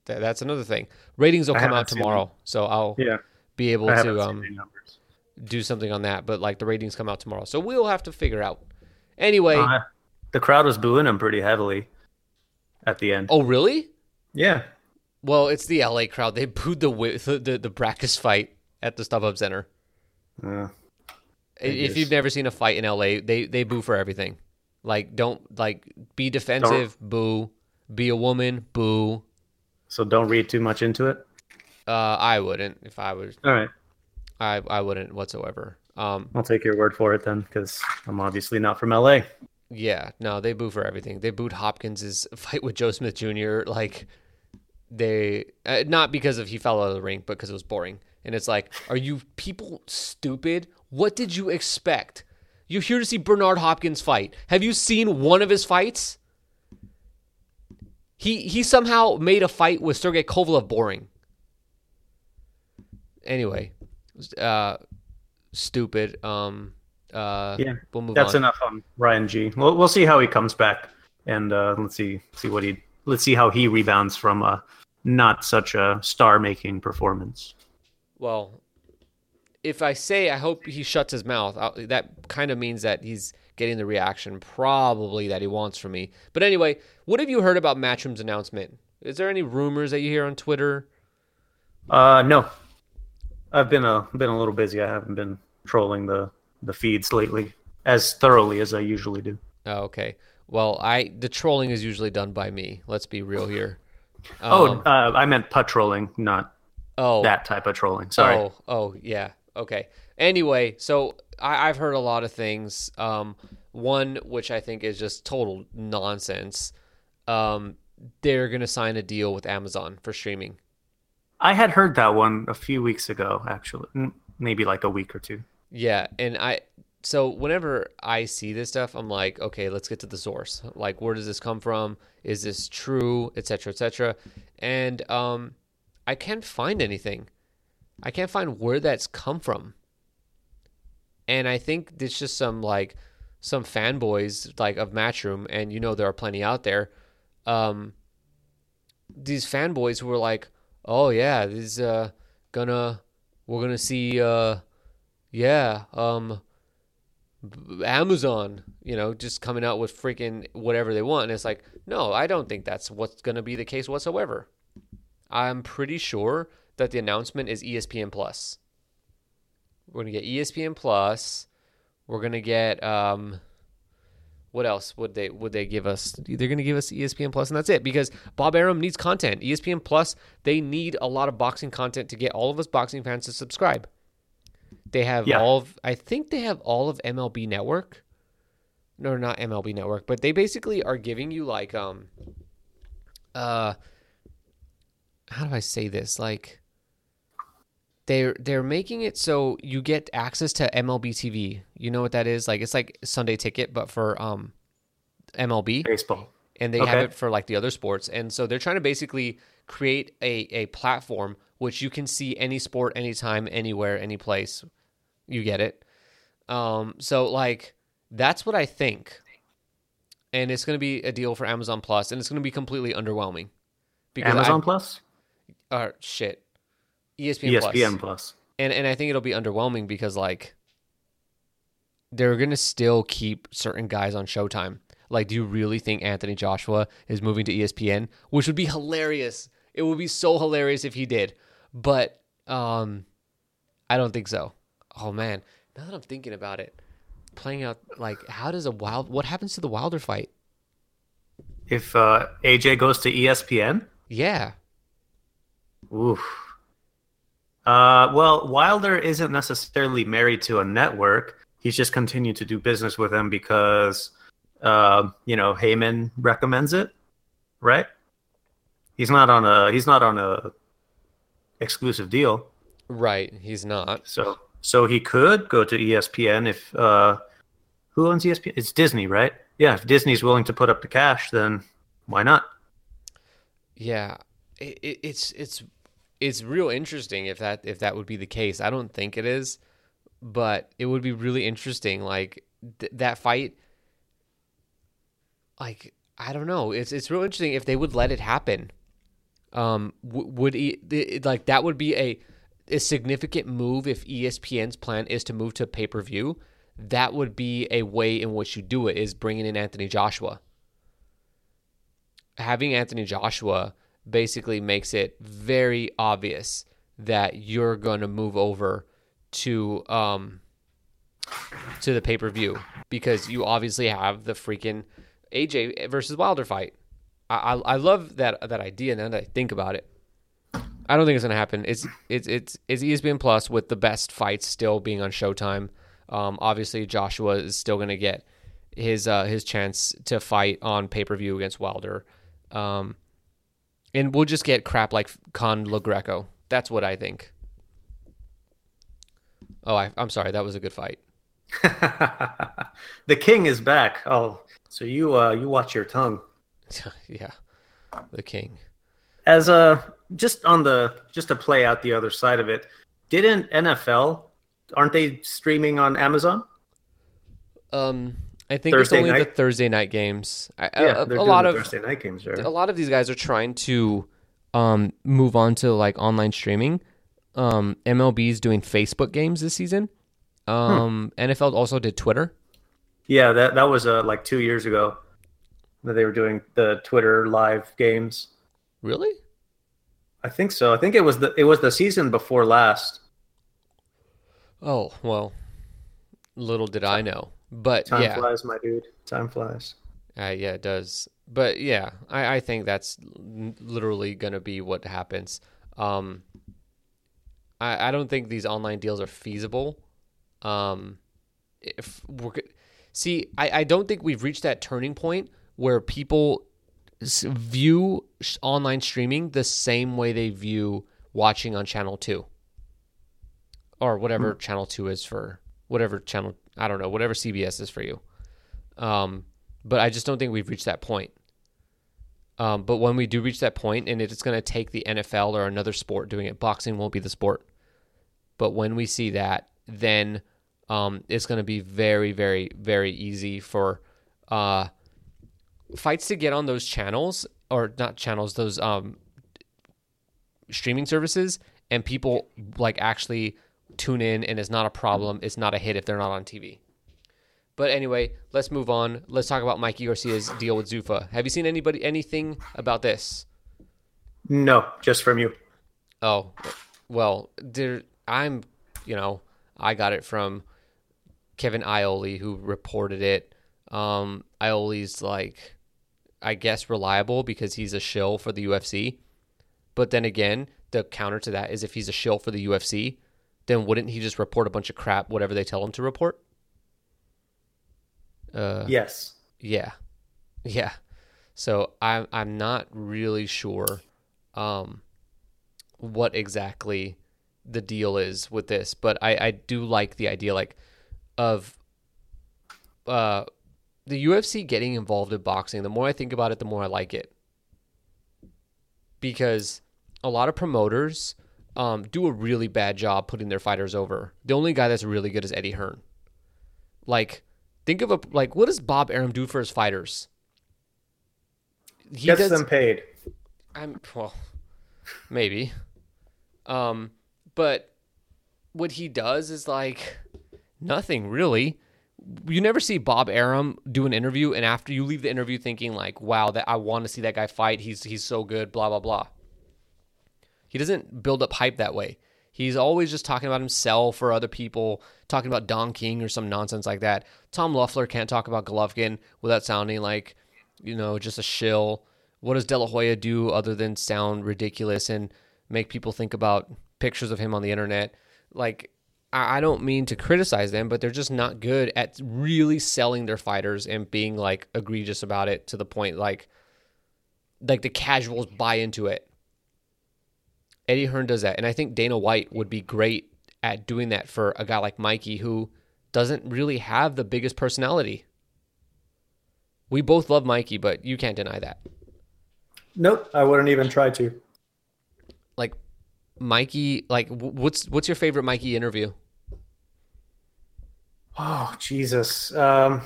Th- that's another thing. Ratings will I come out tomorrow, so I'll Yeah, be able to um do something on that. But like the ratings come out tomorrow, so we'll have to figure out. Anyway, Uh, the crowd was booing him pretty heavily at the end. oh really? Yeah, Well, it's the LA crowd. They booed the the the, the Brækhus fight at the StubHub Center. Uh, If you've never seen a fight in LA, they they boo for everything. Like don't like be defensive, boo. Be a woman, boo. so don't read too much into it. Uh, I wouldn't if I was. All right, I I wouldn't whatsoever. Um, I'll take your word for it then, because I'm obviously not from LA. Yeah, no, they boo for everything. They booed Hopkins's fight with Joe Smith Jr. Like they uh, not because of he fell out of the ring, but because it was boring. And it's like, are you people stupid? What did you expect? You're here to see Bernard Hopkins fight. Have you seen one of his fights? He he somehow made a fight with Sergey Kovalev boring. Anyway, uh, stupid. Um, uh, Yeah, we'll move That's on. enough on Ryan G. We'll we'll see how he comes back, and uh, let's see see what he let's see how he rebounds from a not such a star making performance. Well, if I say I hope he shuts his mouth, i that kind of means that he's getting the reaction probably that he wants from me. But anyway, what have you heard about Matchroom's announcement? Is there any rumors that you hear on Twitter? Uh, no, I've been a been a little busy. I haven't been trolling the the feeds lately as thoroughly as I usually do. Oh, okay. Well, I the trolling is usually done by me. Let's be real here. oh, Um, uh, I meant patrolling, not oh, that type of trolling. Sorry. Oh, oh, yeah. Okay. Anyway, so I, I've heard a lot of things. Um, one which I think is just total nonsense. Um, they're gonna sign a deal with Amazon for streaming. I had heard that one a few weeks ago, actually, maybe like a week or two. Yeah, and I so whenever I see this stuff, I'm like, okay, let's get to the source. Like, where does this come from? Is this true, etc., etc. And um, I can't find anything. I can't find where that's come from. And I think it's just some like some fanboys like of Matchroom, and you know there are plenty out there. Um, these fanboys were like, "Oh yeah, this is uh, gonna we're gonna see uh, yeah, um, Amazon, you know, just coming out with freaking whatever they want." And it's like, no, I don't think that's what's gonna be the case whatsoever. I'm pretty sure that the announcement is ESPN Plus. We're gonna get E ESPN Plus. We're gonna get um, what else would they would they give us? They're gonna give us ESPN Plus, and that's it. Because Bob Arum needs content. ESPN Plus, they need a lot of boxing content to get all of us boxing fans to subscribe. They have Yeah. all of, I think they have all of MLB Network. No, not MLB Network, but they basically are giving you like um, uh, how do I say this? Like they're they're making it so you get access to MLB TV. You know what that is? Like it's like Sunday Ticket, but for um MLB, Baseball. and they have it for like the other sports. And so they're trying to basically create a a platform which you can see any sport, anytime, anywhere, any place. You get it. Um, so like that's what I think, and it's going to be a deal for Amazon Plus, and it's going to be completely underwhelming. Because Amazon I, Plus, uh, shit, ESPN, ESPN Plus. Plus. and and I think it'll be underwhelming because like they're gonna still keep certain guys on Showtime. Like, do you really think Anthony Joshua is moving to ESPN? Which would be hilarious. It would be so hilarious if he did. But um I don't think so. Oh man, now that I'm thinking about it, playing out like how does a wild what happens to the Wilder fight? If uh, AJ goes to ESPN, Yeah. oof. Uh, well, Wilder isn't necessarily married to a network. He's just continued to do business with them because, uh, you know, Haymon recommends it, right? He's not on a he's not on a exclusive deal. Right. He's not. So so he could go to ESPN if uh who owns ESPN? It's Disney, right? Yeah, if Disney's willing to put up the cash, then why not? Yeah, it, it, it's it's it's real interesting if that if that would be the case. I don't think it is, but it would be really interesting. Like th- that fight, like I don't know. It's it's real interesting if they would let it happen. Um, w- would e- th- like that would be a a significant move if ESPN's plan is to move to pay per view. That would be a way in which you do it is bringing in Anthony Joshua having Anthony Joshua basically makes it very obvious that you're going to move over to um to the pay-per-view because you obviously have the freaking AJ versus Wilder fight. I I, I love that that idea now that I think about it. I don't think it's going to happen. It's it's it's it's ESPN Plus with the best fights still being on Showtime. Um, obviously Joshua is still going to get his uh, his chance to fight on pay per view against Wilder. Um, and we'll just get crap like Con LaGreco. That's what I think. Oh, I, I'm sorry. That was a good fight. the king is back. Oh, so you uh you watch your tongue. yeah, the king. As a just on the just to play out the other side of it, didn't NFL aren't they streaming on Amazon? Um, I think Thursday it's only the? Thursday night games. I, Yeah, a, they're a doing lot the of Thursday night games there. a lot of these guys are trying to um, move on to like online streaming. Um, MLB is doing Facebook games this season. Um, NFL also did Twitter. Yeah, that that was uh like two years ago that they were doing the Twitter live games. Really? I think so. I think it was the it was the season before last. Oh well, little did I know. But Time yeah, flies, my dude. Time flies. Uh, yeah, it does. But yeah, I, I think that's literally going to be what happens. Um, I, I don't think these online deals are feasible. Um, if we're see, I, I don't think we've reached that turning point where people view online streaming the same way they view watching on channel 2 or whatever channel 2 is for whatever channel I don't know whatever CBS is for you. Um, but I just don't think we've reached that point. Um, but when we do reach that point and it's going to take the NFL or another sport doing it boxing won't be the sport. But when we see that then um, it's going to be very very very easy for uh, fights to get on those channels or not channels those um, streaming services and people like actually tune in and it's not a problem it's not a hit if they're not on tv but anyway let's move on. Let's talk about mikey garcia's deal with zuffa have you seen anybody anything about this? No, just from you. oh well there i'm you know i got it from kevin iole who reported it um iole's like i guess reliable because he's a shill for the ufc but then again, the counter to that is if he's a shill for the UFC, then wouldn't he just report a bunch of crap, whatever they tell him to report? Uh, Yes. yeah, yeah. So I'm I'm not really sure, um, what exactly the deal is with this, but I I do like the idea like of uh the UFC getting involved in boxing. The more I think about it, the more I like it because a lot of promoters um, do a really bad job putting their fighters over. The only guy that's really good is Eddie Hearn. Like, think of a like, what does Bob Arum do for his fighters? He Gets them paid. I'm well, maybe, um, but what he does is like nothing really. You never see Bob Arum do an interview, and after you leave the interview thinking like, "Wow, that I want to see that guy fight. He's he's so good." Blah blah blah. He doesn't build up hype that way. He's always just talking about himself or other people, talking about Don King or some nonsense like that. Tom Loeffler can't talk about Golovkin without sounding like, you know, just a shill. What does De La Hoya do other than sound ridiculous and make people think about pictures of him on the internet? Like, I don't mean to criticize them, but they're just not good at really selling their fighters and being like egregious about it to the point like, like the casuals buy into it. Eddie Hearn does that. And I think Dana White would be great at doing that for a guy like Mikey who doesn't really have the biggest personality. We both love Mikey, but you can't deny that. Nope, I wouldn't even try to. Like Mikey, like what's what's your favorite Mikey interview? Oh Jesus. Um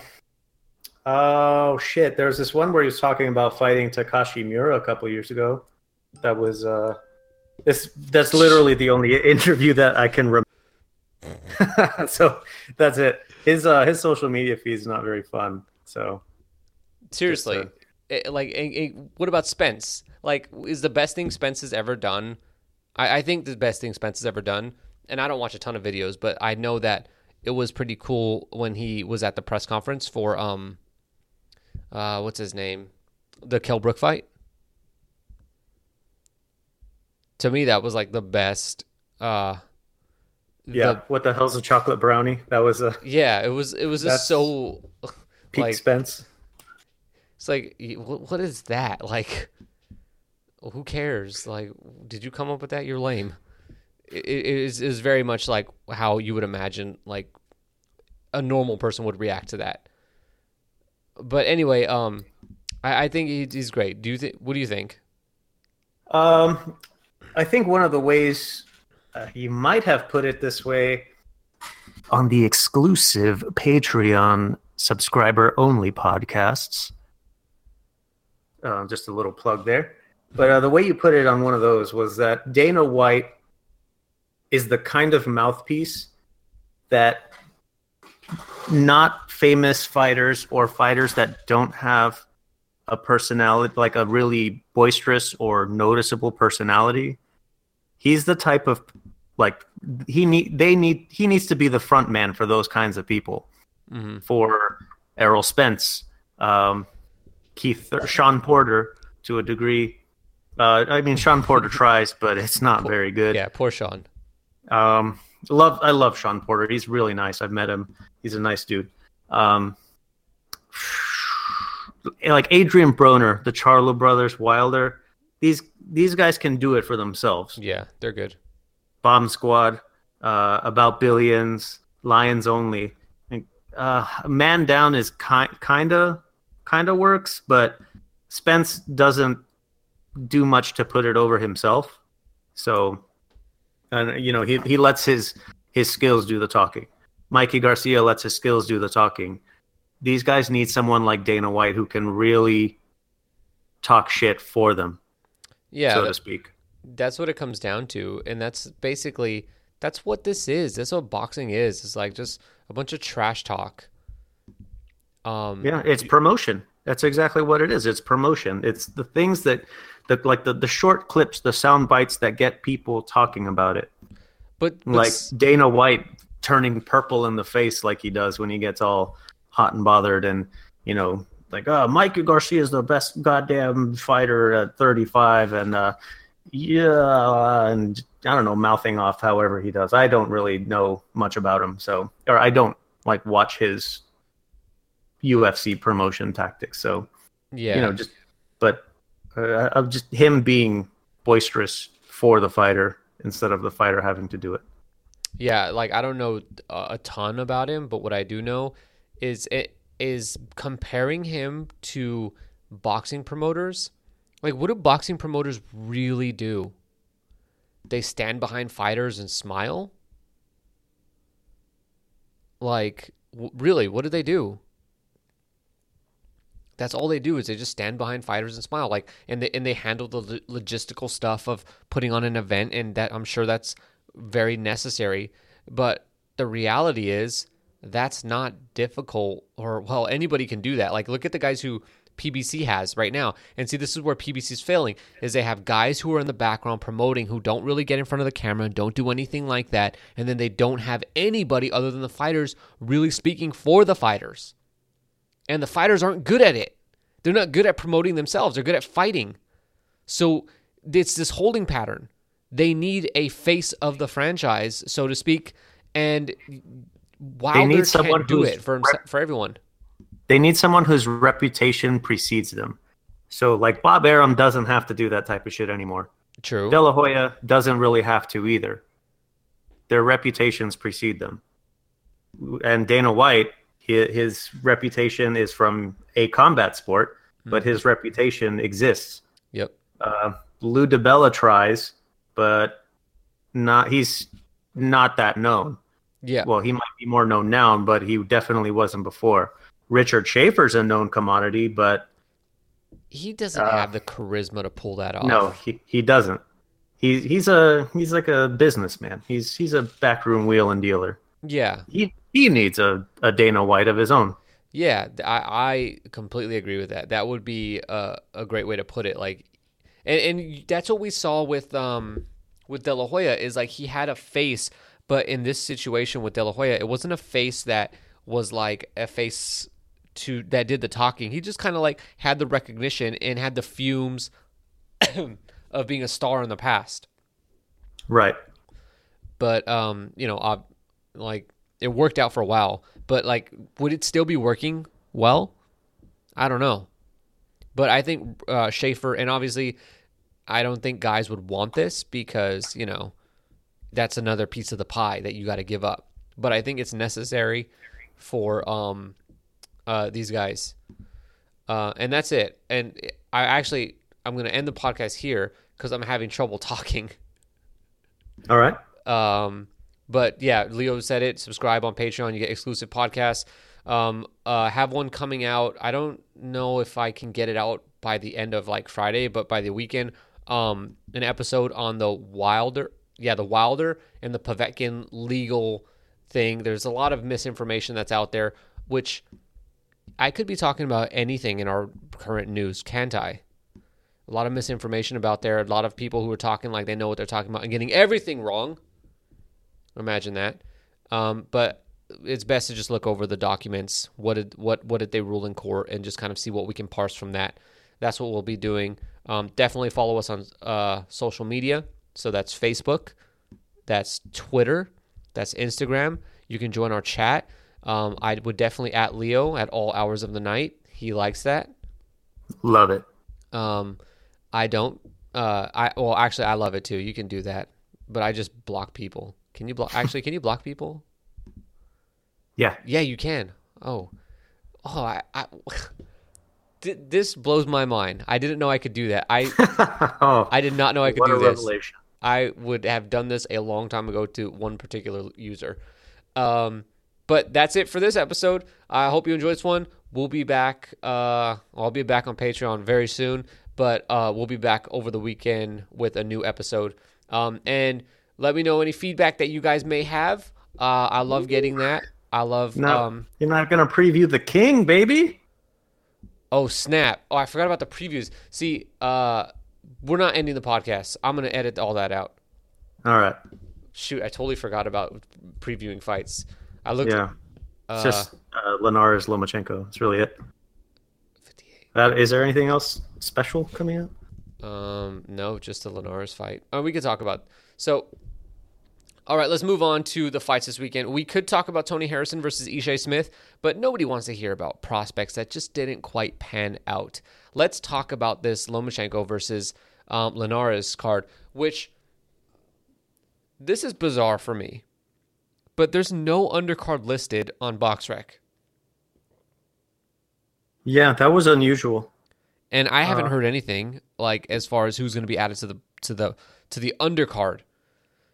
Oh shit. There was this one where he was talking about fighting Takashi Miura a couple years ago. That was uh this that's literally the only interview that I can remember. so that's it. His uh his social media feed is not very fun. So seriously, it, like, it, it, what about Spence? Like, is the best thing Spence has ever done? I, I think the best thing Spence has ever done, and I don't watch a ton of videos, but I know that it was pretty cool when he was at the press conference for um, uh, what's his name, the Kell Brook fight. To me that was like the best uh yeah the, what the hell's a chocolate brownie? That was a yeah it was it was just so peak like Spence. it's like what is that? Like who cares? Like did you come up with that? You're lame it, it is is very much like how you would imagine like a normal person would react to that but anyway um i, I think he's great do you think what do you think um I think one of the ways uh, you might have put it this way on the exclusive Patreon subscriber only podcasts. Uh, just a little plug there. But uh, the way you put it on one of those was that Dana White is the kind of mouthpiece that not famous fighters or fighters that don't have a personality, like a really boisterous or noticeable personality, he's the type of like he need they need he needs to be the front man for those kinds of people. Mm-hmm. For Errol Spence, um, Keith, Shawn Porter to a degree. Uh, I mean, Shawn Porter tries, but it's not very good. Yeah, poor Shawn. Um, love I love Shawn Porter. He's really nice. I've met him. He's a nice dude. Um, like Adrian Broner, the Charlo brothers, Wilder these these guys can do it for themselves. Yeah, they're good. Bomb Squad, uh, About Billions, Lions Only. Uh, Man Down is kind kinda kinda works, but Spence doesn't do much to put it over himself. So, and you know he he lets his his skills do the talking. Mikey Garcia lets his skills do the talking. These guys need someone like Dana White who can really talk shit for them yeah, so to speak. That's what it comes down to, and that's basically that's what this is. That's what boxing is. It's like just a bunch of trash talk. Um, yeah, it's promotion. That's exactly what it is. It's promotion. It's the things that, the like the the short clips, the sound bites that get people talking about it. But, but like Dana White turning purple in the face like he does when he gets all hot and bothered, and you know like, oh, Mikey Garcia is the best goddamn fighter at 35, and uh, yeah, and I don't know, mouthing off however he does. I don't really know much about him, so or I don't like watch his UFC promotion tactics. So yeah, you know, just uh, of just him being boisterous for the fighter instead of the fighter having to do it. Yeah, like I don't know a ton about him, but what I do know is it is comparing him to boxing promoters. Like, what do boxing promoters really do? They stand behind fighters and smile? Like, w- really, what do they do? That's all they do is they just stand behind fighters and smile. Like, and they and they handle the logistical stuff of putting on an event, and that I'm sure that's very necessary. But the reality is that's not difficult or well anybody can do that. Like look at the guys who PBC has right now. And see, this is where PBC is failing: is they have guys who are in the background promoting who don't really get in front of the camera and don't do anything like that, and then they don't have anybody other than the fighters really speaking for the fighters. And the fighters aren't good at it. They're not good at promoting themselves. They're good at fighting. So it's this holding pattern. They need a face of the franchise, so to speak, and Wilder need someone can't do it for himse- for everyone. They need someone whose reputation precedes them. So, like Bob Arum doesn't have to do that type of shit anymore. True. De La Hoya doesn't really have to either. Their reputations precede them. And Dana White, hi- his reputation is from a combat sport, but his reputation exists. Yep. Uh, Lou DiBella tries, but not. He's not that known. Yeah. Well, he might be more known now, but he definitely wasn't before. Richard Schaefer's a known commodity, but he doesn't uh, have the charisma to pull that off. no, he, he doesn't. He he's a he's like a businessman. He's he's a backroom wheeling dealer. Yeah. He he needs a, a Dana White of his own. Yeah, I, I completely agree with that. That would be a, a great way to put it. Like, and, and that's what we saw with um with De La Hoya is like he had a face, but in this situation with De La Hoya, it wasn't a face that was like a face to that did the talking. He just kind of like had the recognition and had the fumes of being a star in the past. Right. but um, you know, uh, like it worked out for a while. But like, would it still be working well? I don't know. But I think uh, Schaefer, and obviously, I don't think guys would want this because you know that's another piece of the pie that you got to give up. But I think it's necessary for um, uh, these guys, uh, and that's it. And I actually, I'm going to end the podcast here because I'm having trouble talking. All right. Um, but yeah, Leo said it. Subscribe on Patreon. You get exclusive podcasts. Um, uh, have one coming out. I don't know if I can get it out by the end of like Friday, but by the weekend, um, an episode on the Wilder, yeah, the Wilder and the Povetkin legal thing. There's a lot of misinformation that's out there, which I could be talking about anything in our current news, can't I? A lot of misinformation about there. A lot of people who are talking like they know what they're talking about and getting everything wrong. Imagine that. Um, but it's best to just look over the documents. What did what what did they rule in court, and just kind of see what we can parse from that. That's what we'll be doing. Um, definitely follow us on uh, social media. So that's Facebook, that's Twitter, that's Instagram. You can join our chat. Um, I would definitely at Leo at all hours of the night. He likes that. Love it. Um, I don't. Uh, I well, actually, I love it too. You can do that, but I just block people. Can you block? Actually, can you block people? Yeah. Yeah, you can. Oh, oh, I, I this blows my mind. I didn't know I could do that. I oh, I did not know I could what a do this. revelation. I would have done this a long time ago to one particular user. Um, but that's it for this episode. I hope you enjoyed this one. We'll be back. Uh, I'll be back on Patreon very soon, but uh, we'll be back over the weekend with a new episode. Um, and let me know any feedback that you guys may have. Uh, I love getting that. I love. No, Um, you're not gonna preview the king, baby. Oh snap! Oh, I forgot about the previews. See, uh, we're not ending the podcast. I'm gonna edit all that out. All right. Shoot, I totally forgot about previewing fights. I looked. Yeah. uh, just uh, Linares Lomachenko. That's really it. 58. Uh, is there anything else special coming up? Um, no, just the Linares fight. Oh, we could talk about. So, all right, let's move on to the fights this weekend. We could talk about Tony Harrison versus Ishe Smith, but nobody wants to hear about prospects that just didn't quite pan out. Let's talk about this Lomachenko versus um, Linares card, which this is bizarre for me, but there's no undercard listed on BoxRec. Yeah, that was unusual. and I haven't Uh, heard anything like as far as who's going to be added to the to the to the undercard.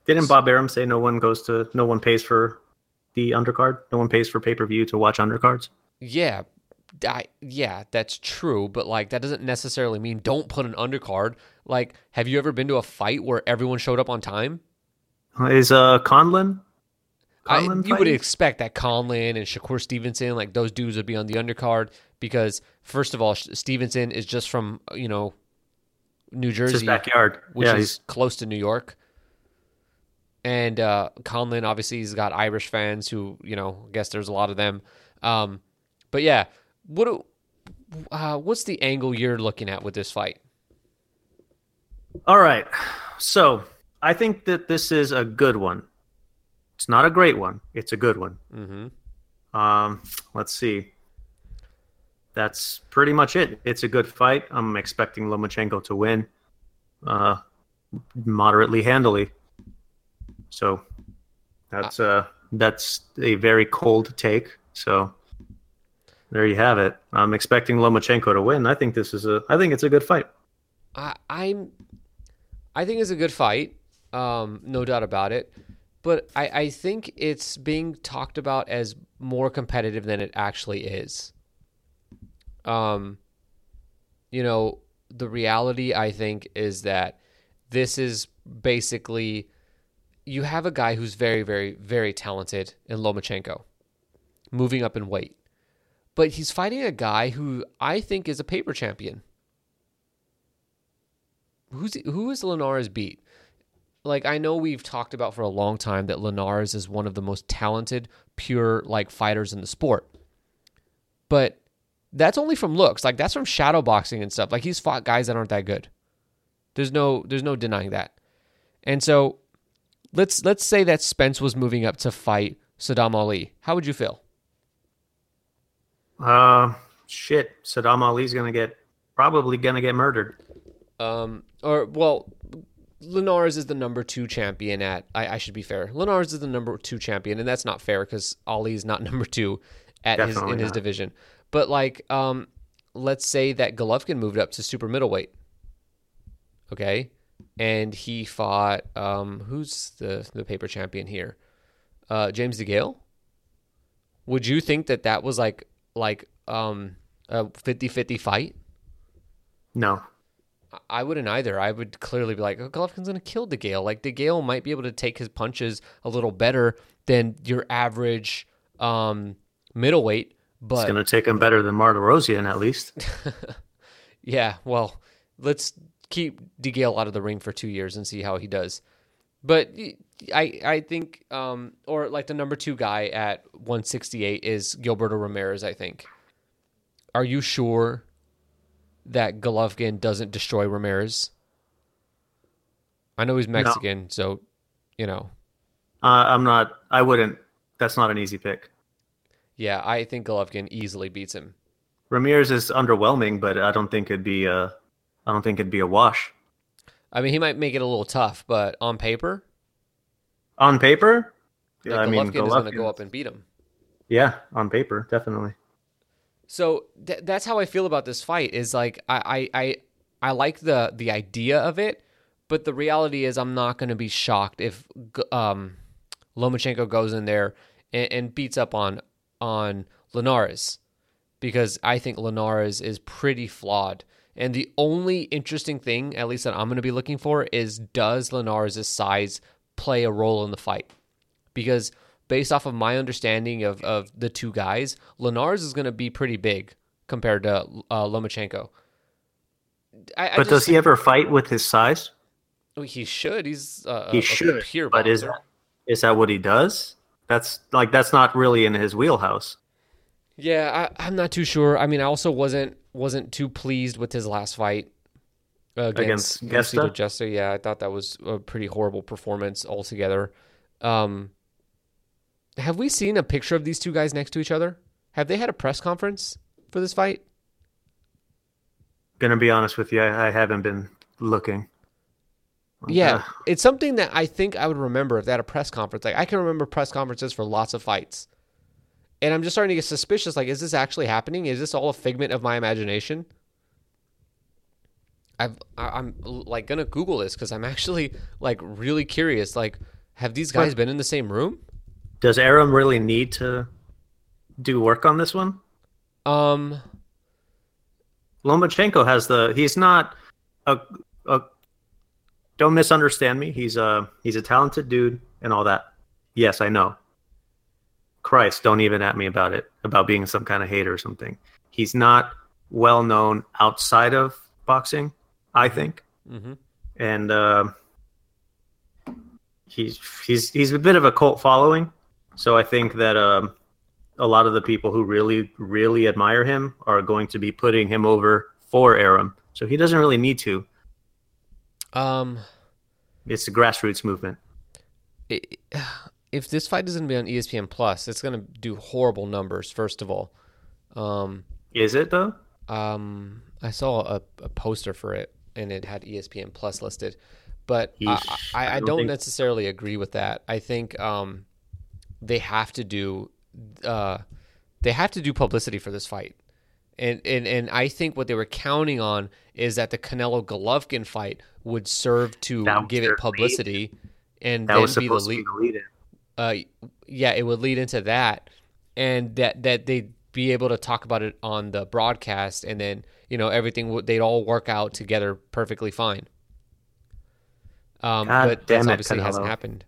Didn't Bob Arum say no one goes to, no one pays for the undercard? No one pays for pay per view to watch undercards? Yeah, I, yeah, that's true, but like that doesn't necessarily mean don't put an undercard. Like, have you ever been to a fight where everyone showed up on time? Is uh Conlan? I, you would expect that Conlan and Shakur Stevenson, like those dudes, would be on the undercard because first of all, Stevenson is just from you know New Jersey, backyard. which yeah, is close to New York. And uh, Conlan, obviously, he's got Irish fans who, you know, I guess there's a lot of them. Um, but yeah, what do- uh, what's the angle you're looking at with this fight? all right. So I think that this is a good one. It's not a great one. It's a good one. Mm-hmm. Um, let's see. That's pretty much it. It's a good fight. I'm expecting Lomachenko to win, uh, moderately handily. So that's uh that's a very cold take. So there you have it. I'm expecting Lomachenko to win. I think this is a. I think it's a good fight. I, I'm, I think it's a good fight, um, no doubt about it. But I, I think it's being talked about as more competitive than it actually is. Um, you know, the reality I think is that this is basically you have a guy who's very, very, very talented in Lomachenko, moving up in weight, but he's fighting a guy who I think is a paper champion. Who's who is Linares beat? Like I know we've talked about for a long time that Linares is one of the most talented, pure like fighters in the sport. But that's only from looks. Like that's from shadow boxing and stuff. Like he's fought guys that aren't that good. There's no there's no denying that. And so let's let's say that Spence was moving up to fight Saddam Ali. How would you feel? Uh, shit. Saddam Ali's gonna get probably gonna get murdered. Um, or well, Linares is the number two champion at. I, I should be fair. Linares is the number two champion, and that's not fair because Ali's not number two at his in his division. But like, um, let's say that Golovkin moved up to super middleweight. Okay, and he fought um, who's the the paper champion here? Uh, James DeGale. Would you think that that was like like um a 50-50 fight? No. I wouldn't either. I would clearly be like, oh, Golovkin's going to kill DeGale. Like, DeGale might be able to take his punches a little better than your average um, middleweight. It's But gonna take him better than Martirosyan at least. yeah, well, let's keep DeGale out of the ring for two years and see how he does. But I I think, um, or like the number two guy at 168 is Gilberto Ramirez, I think. Are you sure that Golovkin doesn't destroy Ramirez? I know he's Mexican, so, you know, Uh, I'm not. I wouldn't. That's not an easy pick. yeah, I think Golovkin easily beats him. Ramirez is underwhelming, but I don't think it'd be a. I don't think it'd be a wash. I mean, he might make it a little tough, but on paper, On paper, like, yeah, I mean, Golovkin is going to go up and beat him. Yeah, on paper, definitely. So th- that's how I feel about this fight. Is like I I I, I like the the idea of it, but the reality is I'm not going to be shocked if um, Lomachenko goes in there and, and beats up on on Linares because I think Linares is pretty flawed. And the only interesting thing, at least that I'm going to be looking for, is does Linares' size play a role in the fight? Because based off of my understanding of, of the two guys, Linares is going to be pretty big compared to uh, Lomachenko. I, I But does he ever fight with his size? He should. He's uh, He a, should. a pure but is that is that what he does? That's like that's not really in his wheelhouse. Yeah, I, I'm not too sure. I mean, I also wasn't wasn't too pleased with his last fight against, Against Gesta? Gesta. Yeah, I thought that was a pretty horrible performance altogether. Um, have we seen a picture of these two guys next to each other? Have they had a press conference for this fight? Gonna be honest with you, I, I haven't been looking. Yeah, Uh, it's something that I think I would remember if they had a press conference. Like I can remember press conferences for lots of fights, and I'm just starting to get suspicious. Like, is this actually happening? Is this all a figment of my imagination? I've I'm like gonna Google this because I'm actually like really curious. Like, have these guys been in the same room? does Arum really need to do work on this one? Um, Lomachenko has the. He's not a. a don't misunderstand me. He's a he's a talented dude and all that. Yes, I know. Christ, don't even at me about it, about being some kind of hater or something. He's not well known outside of boxing, I think, hmm and uh, he's he's he's a bit of a cult following. So I think that um, a lot of the people who really really admire him are going to be putting him over for Arum. So he doesn't really need to. Um, It's a grassroots movement. it, if this fight is going to be on ESPN Plus, it's going to do horrible numbers. First of all, um, Is it though? um, I saw a, a poster for it and it had ESPN Plus listed, but I, Yeesh. I, I I don't don't think- necessarily agree with that. I think um, they have to do uh, they have to do publicity for this fight. And, and and I think what they were counting on is that the Canelo Golovkin fight would serve to give it publicity, and That then be the lead to be the lead in. uh, yeah, it would lead into that, and that that they'd be able to talk about it on the broadcast, and then you know everything would they'd all work out together perfectly fine. Um, but that obviously hasn't happened.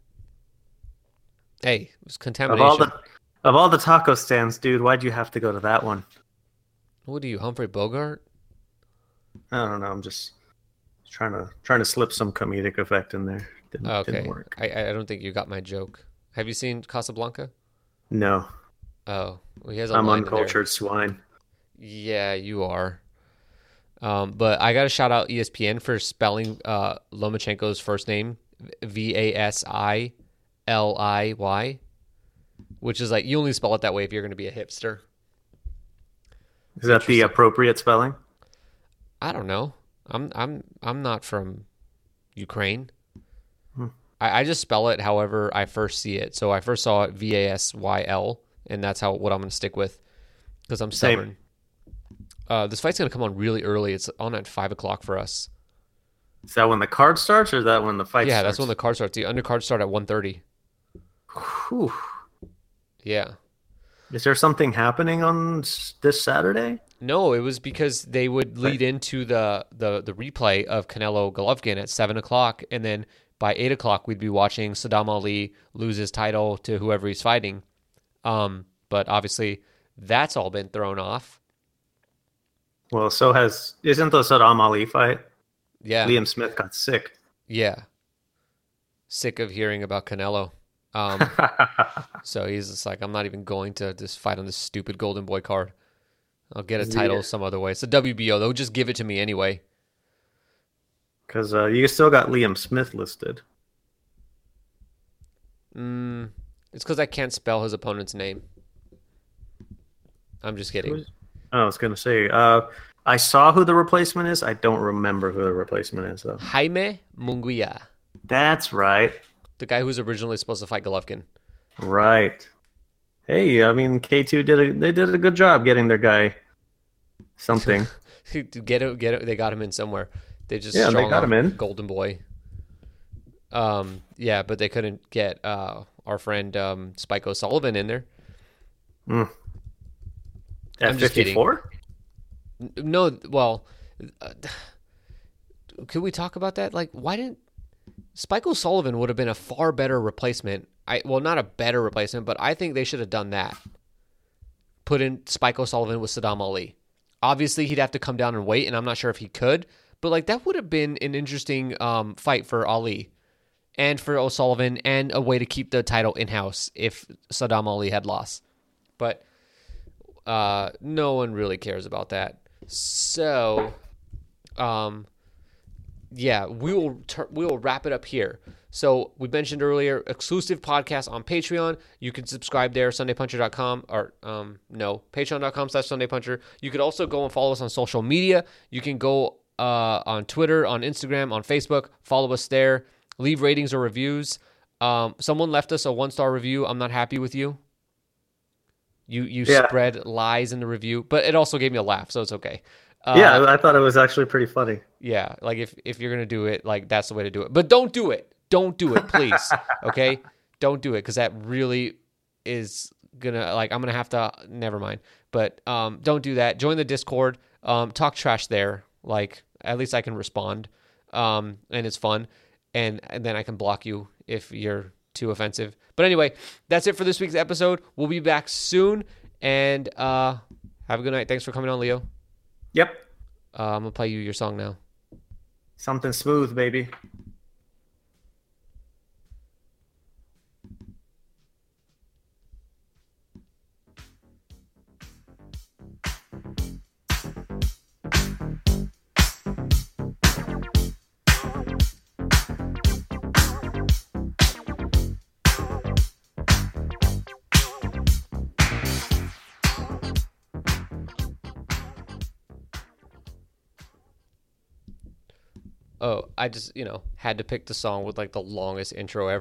Hey, it was Of contamination. all the of all the taco stands, dude, why'd you have to go to that one? what are you, Humphrey Bogart? I don't know. I'm just trying to trying to slip some comedic effect in there. Didn't, Okay, didn't work. I I don't think you got my joke. Have you seen Casablanca? No, Oh, well, he has a I'm uncultured swine. Yeah, you are. Um, but I got to shout out ESPN for spelling uh, Lomachenko's first name V A S I L I Y, which is like you only spell it that way if you're going to be a hipster. Is that the appropriate spelling? I don't know. I'm I'm I'm not from Ukraine. I, I just spell it however I first see it. So I first saw it V A S Y L, and that's how what I'm going to stick with because I'm stubborn. Uh, this fight's going to come on really early. It's on at five o'clock for us. Is that when the card starts, or is that when the fight? yeah, starts? that's when the card starts. The undercard start at 1.30. Whew. Yeah. Is there something happening on this Saturday? No, it was because they would lead into the, the, the replay of Canelo Golovkin at 7 o'clock. And then by 8 o'clock, we'd be watching Saddam Ali lose his title to whoever he's fighting. Um, but obviously, that's all been thrown off. Well, so has isn't the Saddam Ali fight? Yeah. Liam Smith got sick. Yeah. Sick of hearing about Canelo. Um, so he's just like, I'm not even going to just fight on this stupid Golden Boy card. I'll get a title Yeah. some other way. It's a WBO. They'll just give it to me anyway. Because uh, you still got Liam Smith listed. Mm, it's because I can't spell his opponent's name. I'm just kidding. I was gonna say, uh, I saw who the replacement is. I don't remember who the replacement is though. Jaime Munguia, That's right, the guy who was originally supposed to fight Golovkin. right. Hey, I mean, K two did a they did a good job getting their guy something. get it, get it. They got him in somewhere. They just Yeah, they got him in. Golden Boy. Um, yeah, but they couldn't get uh our friend um Spike O'Sullivan in there. At I'm just. N- No, well, uh, could we talk about that? Like, why didn't Spike O'Sullivan would have been a far better replacement? I well, not a better replacement, but I think they should have done that. Put in Spike O'Sullivan with Saddam Ali. Obviously, he'd have to come down and wait, and I'm not sure if he could. But like that would have been an interesting um, fight for Ali and for O'Sullivan, and a way to keep the title in house if Saddam Ali had lost. But uh, no one really cares about that. So, um, yeah, we will tur- we will wrap it up here. So we mentioned earlier exclusive podcast on Patreon. You can subscribe there, SundayPuncher.com or um no Patreon.com slash SundayPuncher. You could also go and follow us on social media. You can go uh on Twitter, on Instagram, on Facebook. Follow us there. Leave ratings or reviews. Um, someone left us a one star review. I'm not happy with you. You you Yeah. spread lies in the review, but it also gave me a laugh, so it's okay. Uh, yeah, I thought it was actually pretty funny. yeah, like if if you're gonna do it, like that's the way to do it. But don't do it. Don't do it, please. okay, don't do it because that really is gonna like I'm gonna have to. Never mind. But um, don't do that. Join the Discord. Um, talk trash there. Like at least I can respond. Um, and it's fun. And and then I can block you if you're too offensive. But anyway, that's it for this week's episode. We'll be back soon, and uh, have a good night. Thanks for coming on, Leo. Yep. Uh, I'm gonna play you your song now. Something smooth, baby. Oh, I just you know had to pick the song with like the longest intro ever.